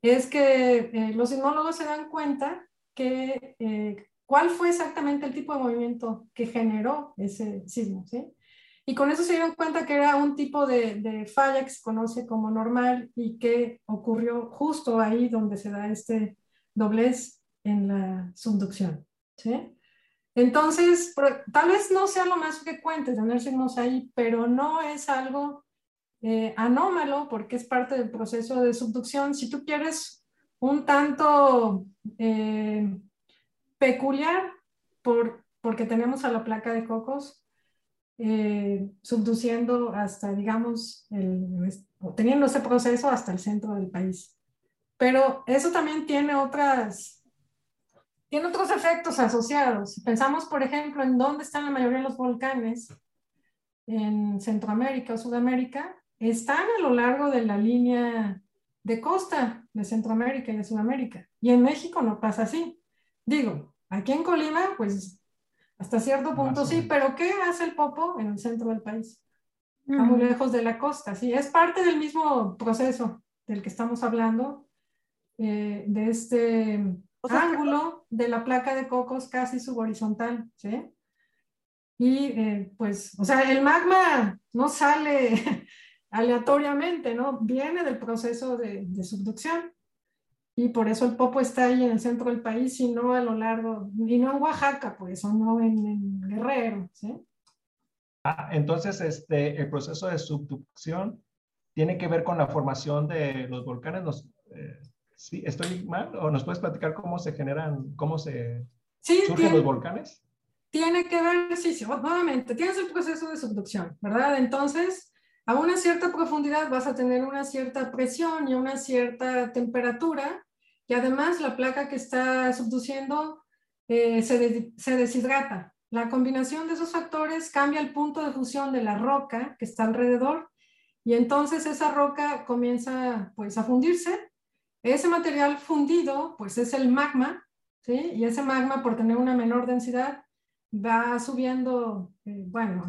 Speaker 3: es que eh, los sismólogos se dan cuenta que eh, cuál fue exactamente el tipo de movimiento que generó ese sismo, ¿sí? y con eso se dieron cuenta que era un tipo de, de, falla que se conoce como normal y que ocurrió justo ahí donde se da este doblez en la subducción. ¿sí? Entonces, tal vez no sea lo más frecuente tener signos ahí, pero no es algo eh, anómalo porque es parte del proceso de subducción. Si tú quieres un tanto eh, peculiar por, porque tenemos a la placa de cocos eh, subduciendo hasta, digamos, el, teniendo ese proceso hasta el centro del país. Pero eso también tiene otras, tiene otros efectos asociados. Pensamos, por ejemplo, en dónde están la mayoría de los volcanes en Centroamérica o Sudamérica, están a lo largo de la línea de costa de Centroamérica y de Sudamérica. Y en México no pasa así. Digo, aquí en Colima, pues hasta cierto punto sí, pero ¿qué hace el Popo en el centro del país? Está muy lejos de la costa, sí, es parte del mismo proceso del que estamos hablando, eh, de este ángulo de la placa de cocos casi subhorizontal, ¿sí? Y eh, pues, o sea, el magma no sale aleatoriamente, ¿no? Viene del proceso de, de, subducción. Y por eso el Popo está ahí en el centro del país y no a lo largo, y no en Oaxaca, pues, o no en, Guerrero, ¿sí?
Speaker 5: Ah, entonces, este, el proceso de subducción tiene que ver con la formación de los volcanes. Nos, eh, ¿sí? ¿Estoy mal? ¿O nos puedes platicar cómo se generan, cómo se
Speaker 3: sí,
Speaker 5: surgen los volcanes?
Speaker 3: Tiene que ver, sí, sí, nuevamente, tienes el proceso de subducción, ¿verdad? Entonces, a una cierta profundidad vas a tener una cierta presión y una cierta temperatura y además la placa que está subduciendo eh, se, se deshidrata. La combinación de esos factores cambia el punto de fusión de la roca que está alrededor y entonces esa roca comienza pues a fundirse. Ese material fundido pues es el magma, ¿sí? Y ese magma por tener una menor densidad va subiendo, eh, bueno,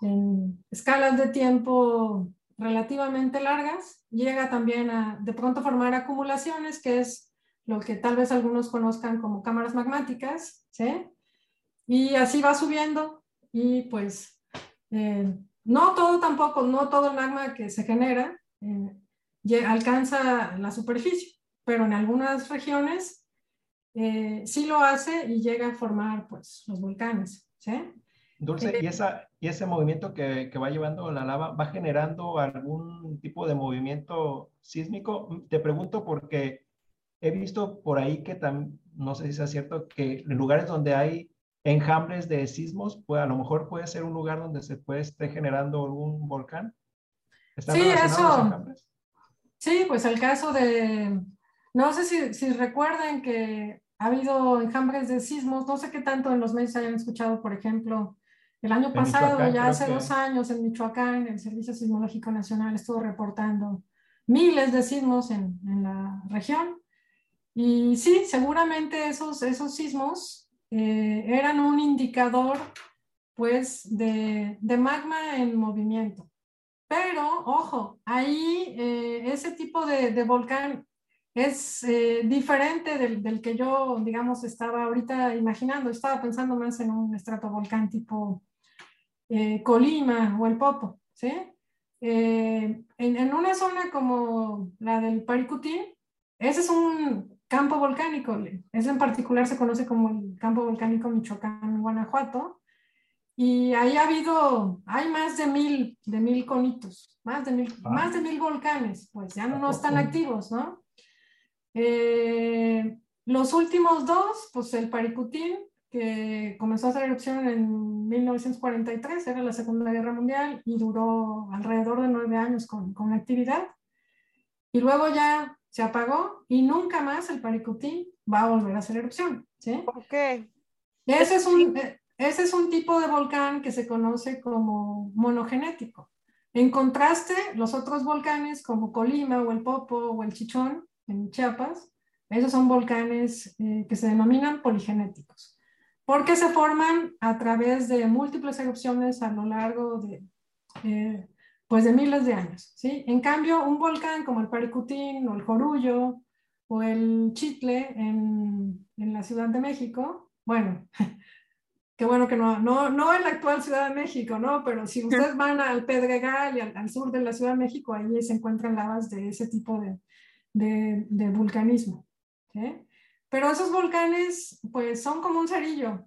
Speaker 3: en escalas de tiempo relativamente largas, llega también a de pronto formar acumulaciones, que es lo que tal vez algunos conozcan como cámaras magmáticas, ¿sí? Y así va subiendo y pues eh, no todo tampoco, no todo el magma que se genera eh, alcanza la superficie, pero en algunas regiones eh, sí lo hace y llega a formar pues los volcanes, ¿sí?
Speaker 5: Dulce, ¿y, esa, y ese movimiento que, que, va llevando la lava va generando algún tipo de movimiento sísmico? Te pregunto porque he visto por ahí que no sé si sea cierto, que en lugares donde hay enjambres de sismos, pues a lo mejor puede ser un lugar donde se puede estar generando algún volcán.
Speaker 3: ¿Están sí, eso. Sí, pues el caso de, no sé si, si recuerden que ha habido enjambres de sismos, no sé qué tanto en los medios hayan escuchado, por ejemplo, el año pasado, ya hace dos años, en Michoacán, el Servicio Sismológico Nacional estuvo reportando miles de sismos en, en la región. Y sí, seguramente esos, esos sismos eh, eran un indicador pues de, de, magma en movimiento. Pero, ojo, ahí eh, ese tipo de, de, volcán es eh, diferente del, del, que yo, digamos, estaba ahorita imaginando. Estaba pensando más en un estratovolcán tipo eh, Colima o el Popo, ¿sí? Eh, en, una zona como la del Paricutín, ese es un campo volcánico, ese en particular se conoce como el campo volcánico Michoacán, Guanajuato, y ahí ha habido, hay más de mil, de mil conitos, más de mil, ah. más de mil volcanes, pues ya no, están activos, ¿no? Eh, los últimos dos, pues el Paricutín que comenzó a hacer erupción en 1943, era la Segunda Guerra Mundial y duró alrededor de nueve años con, con actividad. Y luego ya se apagó y nunca más el Paricutín va a volver a hacer erupción. ¿sí?
Speaker 4: ¿Por qué?
Speaker 3: Ese es, un, ese es un tipo de volcán que se conoce como monogenético. En contraste, los otros volcanes como Colima o el Popo o el Chichón en Chiapas, esos son volcanes eh, que se denominan poligenéticos porque se forman a través de múltiples erupciones a lo largo de, eh, pues de miles de años. ¿sí? En cambio, un volcán como el Paricutín o el Jorullo o el Chitle en, en la Ciudad de México, bueno, que bueno que no, no, no en la actual Ciudad de México, ¿no? Pero si ustedes van al Pedregal y al, sur de la Ciudad de México, ahí se encuentran lavas de ese tipo de, de, de vulcanismo. Pero esos volcanes, pues son como un cerillo.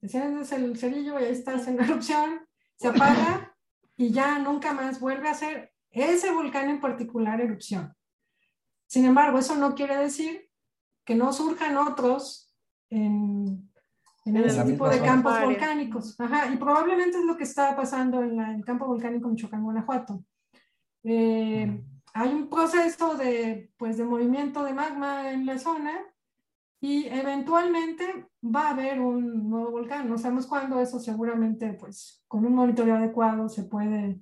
Speaker 3: Enciendes el cerillo y ahí estás en erupción, se apaga y ya nunca más vuelve a ser ese volcán en particular erupción. Sin embargo, eso no quiere decir que no surjan otros en, en ese tipo de campos volcánicos. Ajá, y probablemente es lo que está pasando en, el campo volcánico Michoacán, Guanajuato. Eh, hay un proceso de, pues, de movimiento de magma en la zona y eventualmente va a haber un nuevo volcán. No sabemos cuándo, eso seguramente pues con un monitoreo adecuado se puede,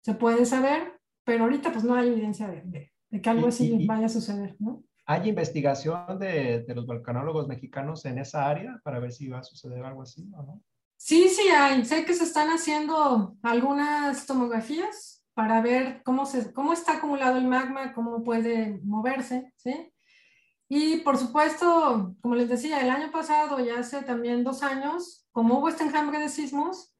Speaker 3: se puede saber, pero ahorita pues no hay evidencia de, de, que algo así vaya a suceder, ¿no?
Speaker 5: ¿Hay investigación de, los volcanólogos mexicanos en esa área para ver si va a suceder algo así o no?
Speaker 3: Sí, sí hay. Sé que se están haciendo algunas tomografías para ver cómo, se, cómo está acumulado el magma, cómo puede moverse, ¿sí? Y por supuesto, como les decía, el año pasado y hace también dos años, como hubo este enjambre de sismos,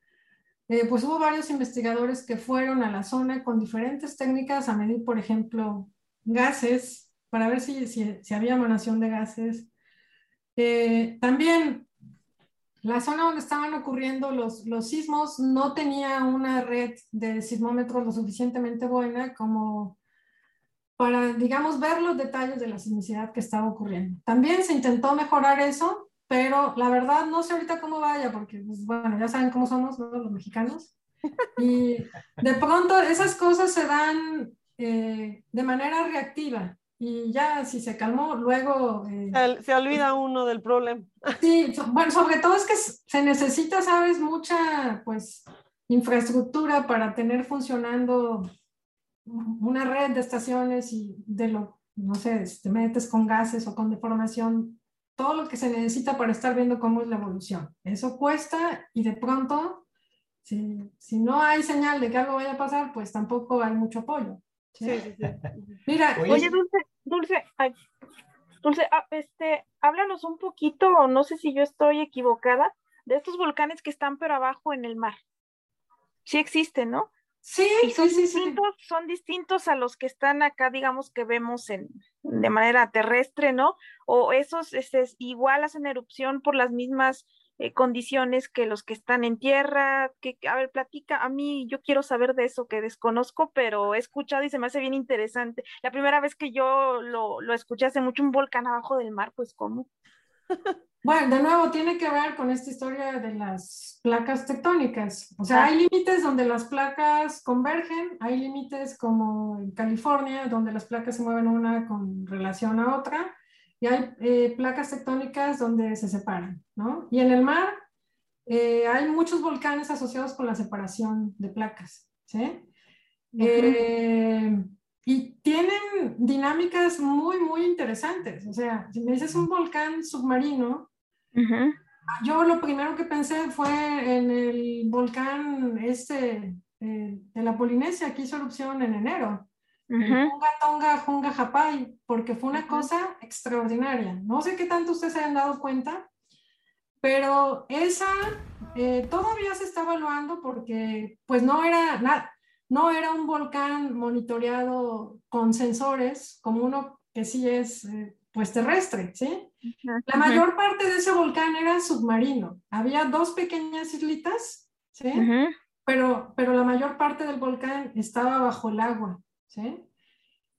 Speaker 3: eh, pues hubo varios investigadores que fueron a la zona con diferentes técnicas a medir, por ejemplo, gases, para ver si, si, había emanación de gases. Eh, también la zona donde estaban ocurriendo los, los sismos no tenía una red de sismómetros lo suficientemente buena como para, digamos, ver los detalles de la sismicidad que estaba ocurriendo. También se intentó mejorar eso, pero la verdad no sé ahorita cómo vaya, porque, pues, bueno, ya saben cómo somos los mexicanos. Y de pronto esas cosas se dan eh, de manera reactiva y ya si se calmó, luego...
Speaker 4: Eh, se, olvida uno del problema.
Speaker 3: Sí, bueno, sobre todo es que se necesita, sabes, mucha, pues, infraestructura para tener funcionando una red de estaciones y de lo, no sé, te metes con gases o con deformación, todo lo que se necesita para estar viendo cómo es la evolución. Eso cuesta y de pronto, si, si no hay señal de que algo vaya a pasar, pues tampoco hay mucho apoyo. Sí, sí, sí.
Speaker 2: Mira, oye, Dulce, Dulce, Dulce, ah, este, háblanos un poquito, no sé si yo estoy equivocada, de estos volcanes que están pero abajo en el mar. Sí existen, ¿no?
Speaker 3: Sí,
Speaker 2: son
Speaker 3: sí,
Speaker 2: distintos, son distintos a los que están acá, digamos, que vemos en, de manera terrestre, ¿no? O esos este, igual hacen erupción por las mismas eh, condiciones que los que están en tierra. Que, a ver, platica, a mí yo quiero saber de eso que desconozco, pero he escuchado y se me hace bien interesante. La primera vez que yo lo, lo escuché hace mucho, un volcán abajo del mar, pues ¿cómo?
Speaker 3: Bueno, de nuevo, tiene que ver con esta historia de las placas tectónicas. O sea, hay límites donde las placas convergen, hay límites como en California, donde las placas se mueven una con relación a otra, y hay eh, placas tectónicas donde se separan, ¿no? Y en el mar eh, hay muchos volcanes asociados con la separación de placas, ¿sí? Eh, y tienen dinámicas muy, muy interesantes. O sea, si me dices un volcán submarino, yo lo primero que pensé fue en el volcán este de la Polinesia que hizo erupción en enero. Junga Tonga Junga Japai, porque fue una cosa extraordinaria. No sé qué tanto ustedes se han dado cuenta, pero esa eh, todavía se está evaluando porque pues no era nada, no era un volcán monitoreado con sensores como uno que sí es eh, pues terrestre, ¿sí? La mayor parte de ese volcán era submarino. Había dos pequeñas islitas, ¿sí? pero, pero la mayor parte del volcán estaba bajo el agua, ¿sí?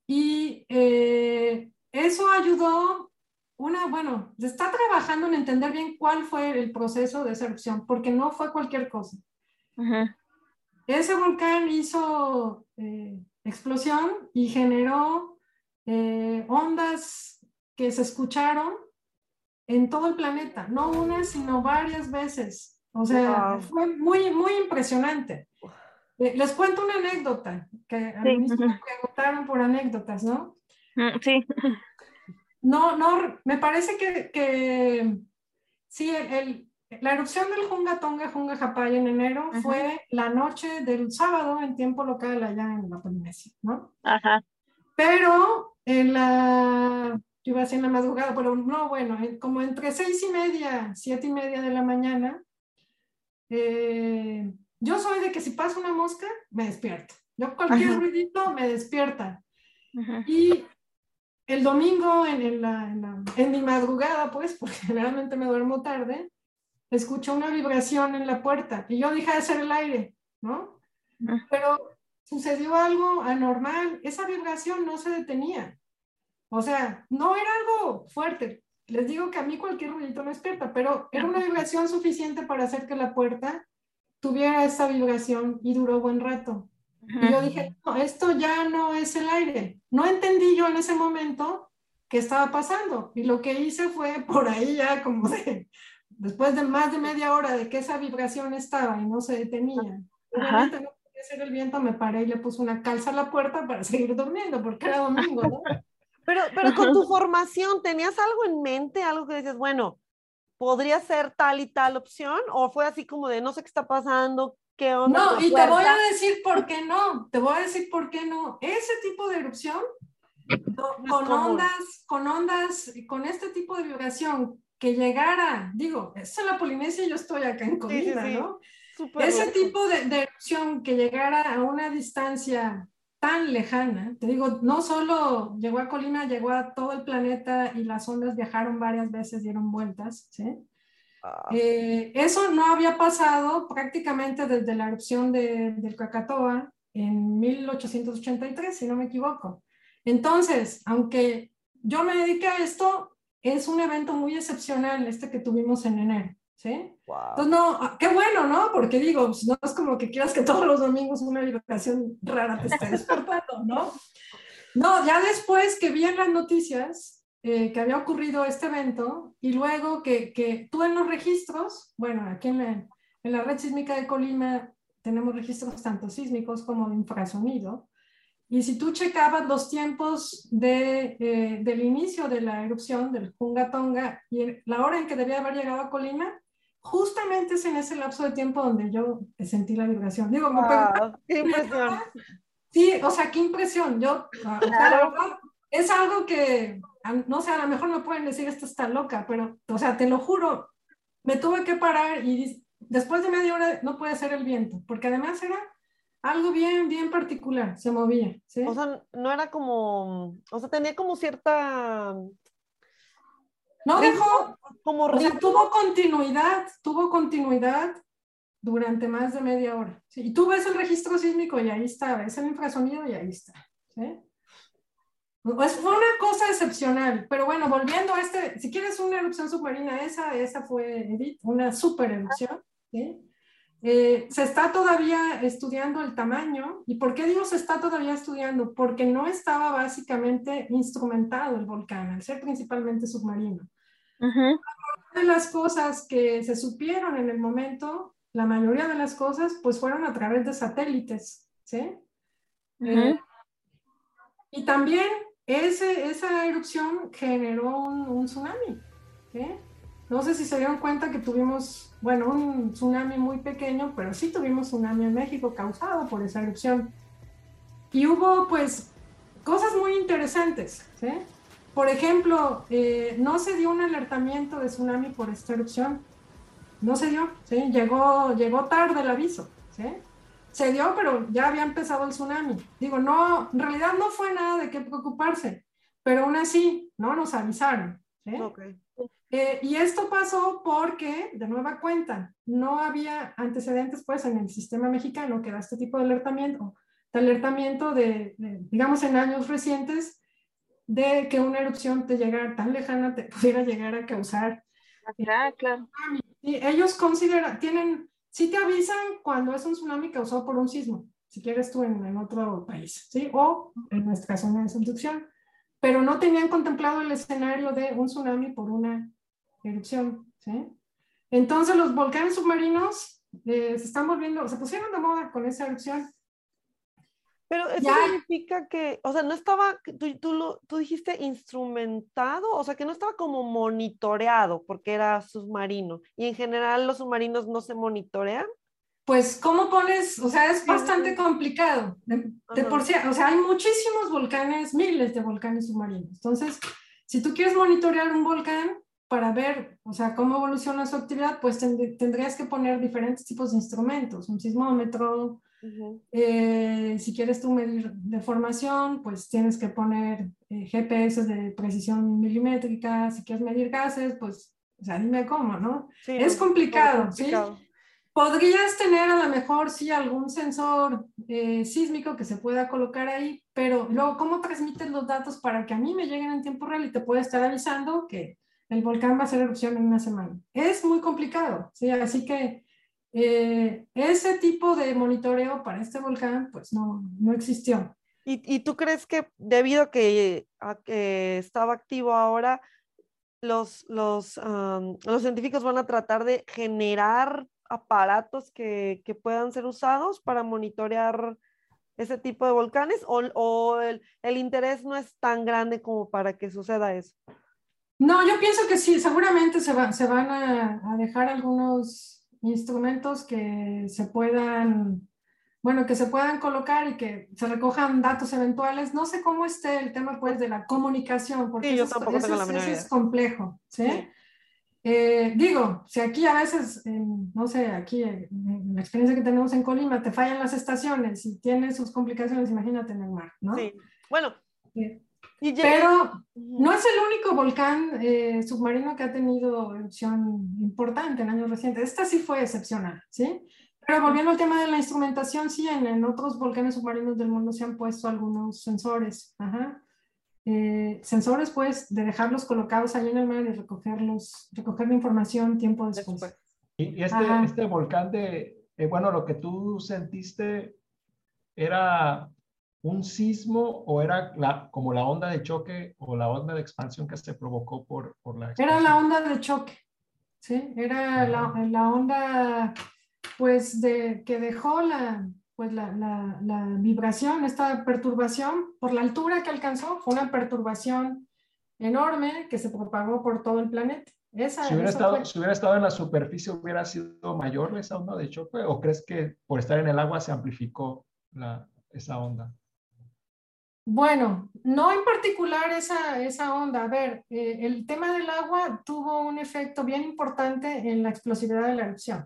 Speaker 3: Y eh, eso ayudó, una, bueno, se está trabajando en entender bien cuál fue el proceso de esa erupción, porque no fue cualquier cosa. Ese volcán hizo eh, explosión y generó eh, ondas que se escucharon en todo el planeta, no una, sino varias veces. O sea, fue muy, muy impresionante. Eh, les cuento una anécdota, que a mí me preguntaron por anécdotas, ¿no?
Speaker 2: Mm, sí.
Speaker 3: No, no, me parece que, que sí, el, la erupción del Junga Tonga Junga Japay en enero fue la noche del sábado en tiempo local allá en la Polinesia, ¿no?
Speaker 2: Ajá.
Speaker 3: Pero en la yo iba a ser en la madrugada, pero no, bueno, como entre seis y media, siete y media de la mañana, eh, yo soy de que si pasa una mosca, me despierto. Yo cualquier
Speaker 2: Ajá.
Speaker 3: ruidito me despierta.
Speaker 2: Ajá.
Speaker 3: Y el domingo, en, en la- en la- en mi madrugada, pues, porque generalmente me duermo tarde, escucho una vibración en la puerta y yo dije de ser el aire, ¿no?
Speaker 2: Ajá.
Speaker 3: Pero sucedió algo anormal, esa vibración no se detenía. O sea, no era algo fuerte. Les digo que a mí cualquier ruidito me despierta, pero era una vibración suficiente para hacer que la puerta tuviera esa vibración y duró buen rato. Y yo dije, no, esto ya no es el aire. No entendí yo en ese momento qué estaba pasando. Y lo que hice fue por ahí ya como de, después de más de media hora de que esa vibración estaba y no se detenía. Obviamente no podía ser el viento, me paré y le puse una calza a la puerta para seguir durmiendo, porque era domingo, ¿no?
Speaker 4: Pero, pero con tu formación, ¿tenías algo en mente? Algo que decías, bueno, podría ser tal y tal opción, o fue así como de no sé qué está pasando, qué onda.
Speaker 3: No, y te voy a decir por qué no. Te voy a decir por qué no. Ese tipo de erupción, no- con
Speaker 4: común.
Speaker 3: ondas, con ondas, con este tipo de vibración que llegara, digo, es en la Polinesia y yo estoy acá en
Speaker 4: Sí, sí,
Speaker 3: Colima,
Speaker 4: sí.
Speaker 3: ¿no?
Speaker 4: Súper
Speaker 3: Ese
Speaker 4: loco.
Speaker 3: tipo de, de erupción que llegara a una distancia tan lejana, te digo, no solo llegó a Colima, llegó a todo el planeta y las ondas viajaron varias veces, dieron vueltas, ¿sí?
Speaker 4: Ah,
Speaker 3: Eh, eso no había pasado prácticamente desde la erupción de- del Krakatoa en 1883, si no me equivoco. Entonces, aunque yo me dediqué a esto, es un evento muy excepcional este que tuvimos en enero, ¿sí?
Speaker 4: wow.
Speaker 3: Entonces, no, ah, qué bueno, ¿no? Porque digo, pues, no es como que quieras que todos los domingos una vibración rara te esté despertando, ¿no? No, ya después que vi en las noticias eh, que había ocurrido este evento y luego que, que tú en los registros, bueno, aquí en la, en la red sísmica de Colima tenemos registros tanto sísmicos como de infrasonido. Y si tú checabas los tiempos de, eh, del inicio de la erupción del Junga Tonga y la hora en que debía haber llegado a Colima, justamente es en ese lapso de tiempo donde yo sentí la vibración. Digo, me preguntan,
Speaker 4: Wow, qué impresión.
Speaker 3: Sí, o sea, qué impresión. Yo, ah, o sea, la verdad, es algo que, no sé, a lo mejor me pueden decir esto está loca, pero, o sea, te lo juro, me tuve que parar y después de media hora no puede ser el viento, porque además era algo bien, bien particular, se movía, ¿sí?
Speaker 4: O sea, no era como, o sea, tenía como cierta,
Speaker 3: no dejó,
Speaker 4: como
Speaker 3: o sea,
Speaker 4: ritmo.
Speaker 3: tuvo continuidad, tuvo continuidad durante más de media hora. ¿sí? Y tú ves el registro sísmico y ahí está, ves el infrasonido y ahí está. ¿sí? Pues fue una cosa excepcional, pero bueno, volviendo a este, si quieres una erupción submarina, esa, esa fue, una super erupción. ¿sí? Eh, se está todavía estudiando el tamaño. ¿Y por qué digo se está todavía estudiando? Porque no estaba básicamente instrumentado el volcán, al ser principalmente submarino
Speaker 2: Ujú.
Speaker 3: de las cosas que se supieron en el momento, la mayoría de las cosas, pues fueron a través de satélites, ¿sí? Eh, y también ese, esa erupción generó un, un tsunami, ¿sí? No sé si se dieron cuenta que tuvimos, bueno, un tsunami muy pequeño, pero sí tuvimos tsunami en México causado por esa erupción. Y hubo, pues, cosas muy interesantes, ¿sí? Por ejemplo, eh, no se dio un alertamiento de tsunami por esta erupción. No se dio, ¿sí? Llegó, llegó tarde el aviso, ¿sí? Se dio, pero ya había empezado el tsunami. Digo, no, en realidad no fue nada de qué preocuparse, pero aún así, no nos avisaron, ¿sí?
Speaker 4: Ok.
Speaker 3: Eh, y esto pasó porque, de nueva cuenta, no había antecedentes pues en el sistema mexicano que da este tipo de alertamiento, de alertamiento de, de, digamos, en años recientes, de que una erupción te llegara tan lejana, te pudiera llegar a causar.
Speaker 2: Ah, claro.
Speaker 3: Y ellos consideran, tienen, sí te avisan cuando es un tsunami causado por un sismo, si quieres tú en, en otro país, ¿sí? O en nuestra zona de subducción, pero no tenían contemplado el escenario de un tsunami por una erupción, ¿sí? Entonces los volcanes submarinos eh, se están volviendo, se pusieron de moda con esa erupción.
Speaker 4: Pero eso
Speaker 3: Ya.
Speaker 4: significa que, o sea, no estaba, tú, tú, lo, tú dijiste instrumentado, o sea, que no estaba como monitoreado porque era submarino. Y en general los submarinos no se monitorean.
Speaker 3: Pues, ¿cómo pones? O sea, es bastante complicado. De, de por sí, o sea, hay muchísimos volcanes, miles de volcanes submarinos. Entonces, si tú quieres monitorear un volcán, para ver, o sea, cómo evoluciona su actividad, pues tendrías que poner diferentes tipos de instrumentos, un sismómetro, eh, si quieres tú medir deformación, pues tienes que poner eh, GPS de precisión milimétrica, si quieres medir gases, pues, o sea, dime cómo, ¿no? es complicado, ¿sí? Podrías tener a lo mejor, sí, algún sensor eh, sísmico que se pueda colocar ahí, pero luego, ¿cómo transmites los datos para que a mí me lleguen en tiempo real y te pueda estar avisando que el volcán va a hacer erupción en una semana? Es muy complicado, ¿sí? Así que eh, ese tipo de monitoreo para este volcán, pues no, no existió.
Speaker 4: ¿Y, ¿Y, tú crees que debido a que, a que estaba activo ahora, los, los, los científicos van a tratar de generar aparatos que, que, puedan ser usados para monitorear ese tipo de volcanes o, o el, el, interés no es tan grande como para que suceda eso?
Speaker 3: No, yo pienso que sí, seguramente se, va, se van a, a, dejar algunos instrumentos que se puedan, bueno, que se puedan colocar y que se recojan datos eventuales. No sé cómo esté el tema pues de la comunicación, porque
Speaker 4: sí, yo
Speaker 3: eso,
Speaker 4: tampoco
Speaker 3: eso, eso es complejo, ¿sí? sí. Eh, digo, si aquí a veces, no sé, aquí en la experiencia que tenemos en Colima, te fallan las estaciones y tiene sus complicaciones, imagínate en el mar, ¿no?
Speaker 4: Sí, bueno.
Speaker 3: Pero no es el único volcán eh, submarino que ha tenido erupción importante en años recientes. Esta sí fue excepcional, ¿sí? Pero volviendo al tema de la instrumentación, sí, en, en otros volcanes submarinos del mundo se han puesto algunos sensores. Ajá. Eh, sensores, pues, de dejarlos colocados ahí en el mar y recogerlos, recoger la información tiempo después. después.
Speaker 5: Y, y este, este, volcán de, eh, bueno, lo que tú sentiste era un sismo o era la, como la onda de choque o la onda de expansión que se provocó por, por la
Speaker 3: expansión? Era la onda de choque, ¿sí? Era la, la, onda, pues, de, que dejó la, pues la, la, la, vibración, esta perturbación, por la altura que alcanzó, fue una perturbación enorme que se propagó por todo el planeta. Esa,
Speaker 5: si, hubiera estado, si, hubiera estado, en la superficie, ¿hubiera sido mayor esa onda de choque? ¿O crees que por estar en el agua se amplificó la, esa onda?
Speaker 3: Bueno, no en particular esa, esa onda. A ver, eh, el tema del agua tuvo un efecto bien importante en la explosividad de la erupción.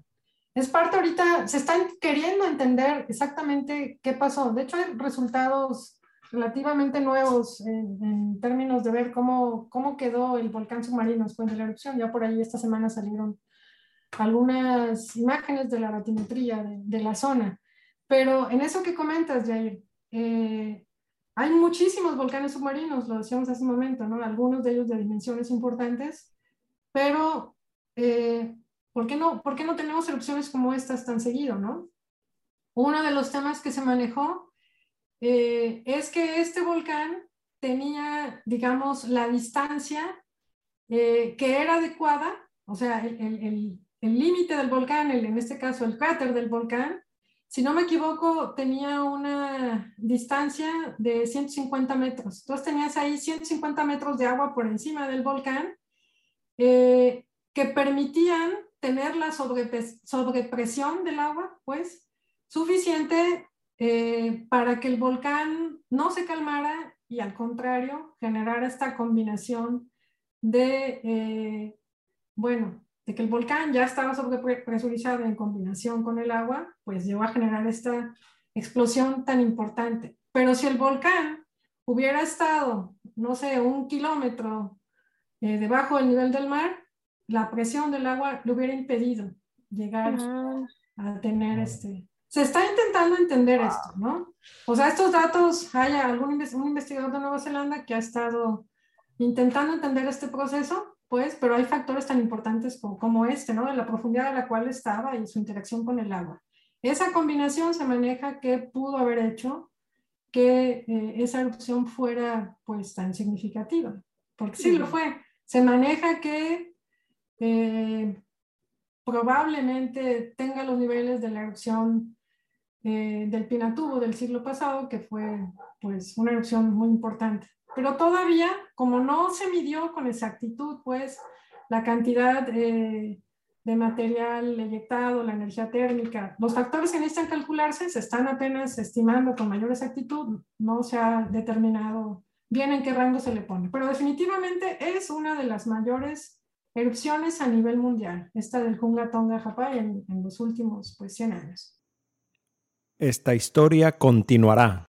Speaker 3: Es parte ahorita, se están queriendo entender exactamente qué pasó. De hecho, hay resultados relativamente nuevos en, términos de ver cómo, cómo quedó el volcán submarino después de la erupción. Ya por ahí esta semana salieron algunas imágenes de la batimetría de, de la zona. Pero en eso que comentas, Jair, eh, hay muchísimos volcanes submarinos, lo decíamos hace un momento, ¿no? Algunos de ellos de dimensiones importantes, pero eh, ¿Por qué, no, ¿Por qué no tenemos erupciones como estas tan seguido, no? Uno de los temas que se manejó eh, es que este volcán tenía, digamos, la distancia eh, que era adecuada, o sea, el límite el, el del volcán, el, en este caso el cráter del volcán, si no me equivoco, tenía una distancia de 150 metros. Entonces tenías ahí 150 metros de agua por encima del volcán eh, que permitían tener la sobrepresión del agua, pues, suficiente eh, para que el volcán no se calmara y al contrario, generara esta combinación de, eh, bueno, de que el volcán ya estaba sobrepresurizado en combinación con el agua, pues llegó a generar esta explosión tan importante. Pero si el volcán hubiera estado, no sé, un kilómetro eh, debajo del nivel del mar, la presión del agua le hubiera impedido llegar a tener este... Se está intentando entender esto, ¿no? O sea, estos datos, hay algún un investigador de Nueva Zelanda que ha estado intentando entender este proceso, pues, pero hay factores tan importantes como, como este, ¿no? De la profundidad a la cual estaba y su interacción con el agua. Esa combinación se maneja que pudo haber hecho que eh, esa erupción fuera, pues, tan significativa, porque sí lo fue. Se maneja que eh, probablemente tenga los niveles de la erupción eh, del Pinatubo del siglo pasado, que fue pues una erupción muy importante. Pero todavía, como no se midió con exactitud, pues la cantidad eh, de material eyectado, la energía térmica, los factores que necesitan calcularse se están apenas estimando con mayor exactitud, no se ha determinado bien en qué rango se le pone, pero definitivamente es una de las mayores erupciones a nivel mundial, esta del Junga Tonga Japón en, en los últimos pues, 100 años.
Speaker 6: Esta historia continuará.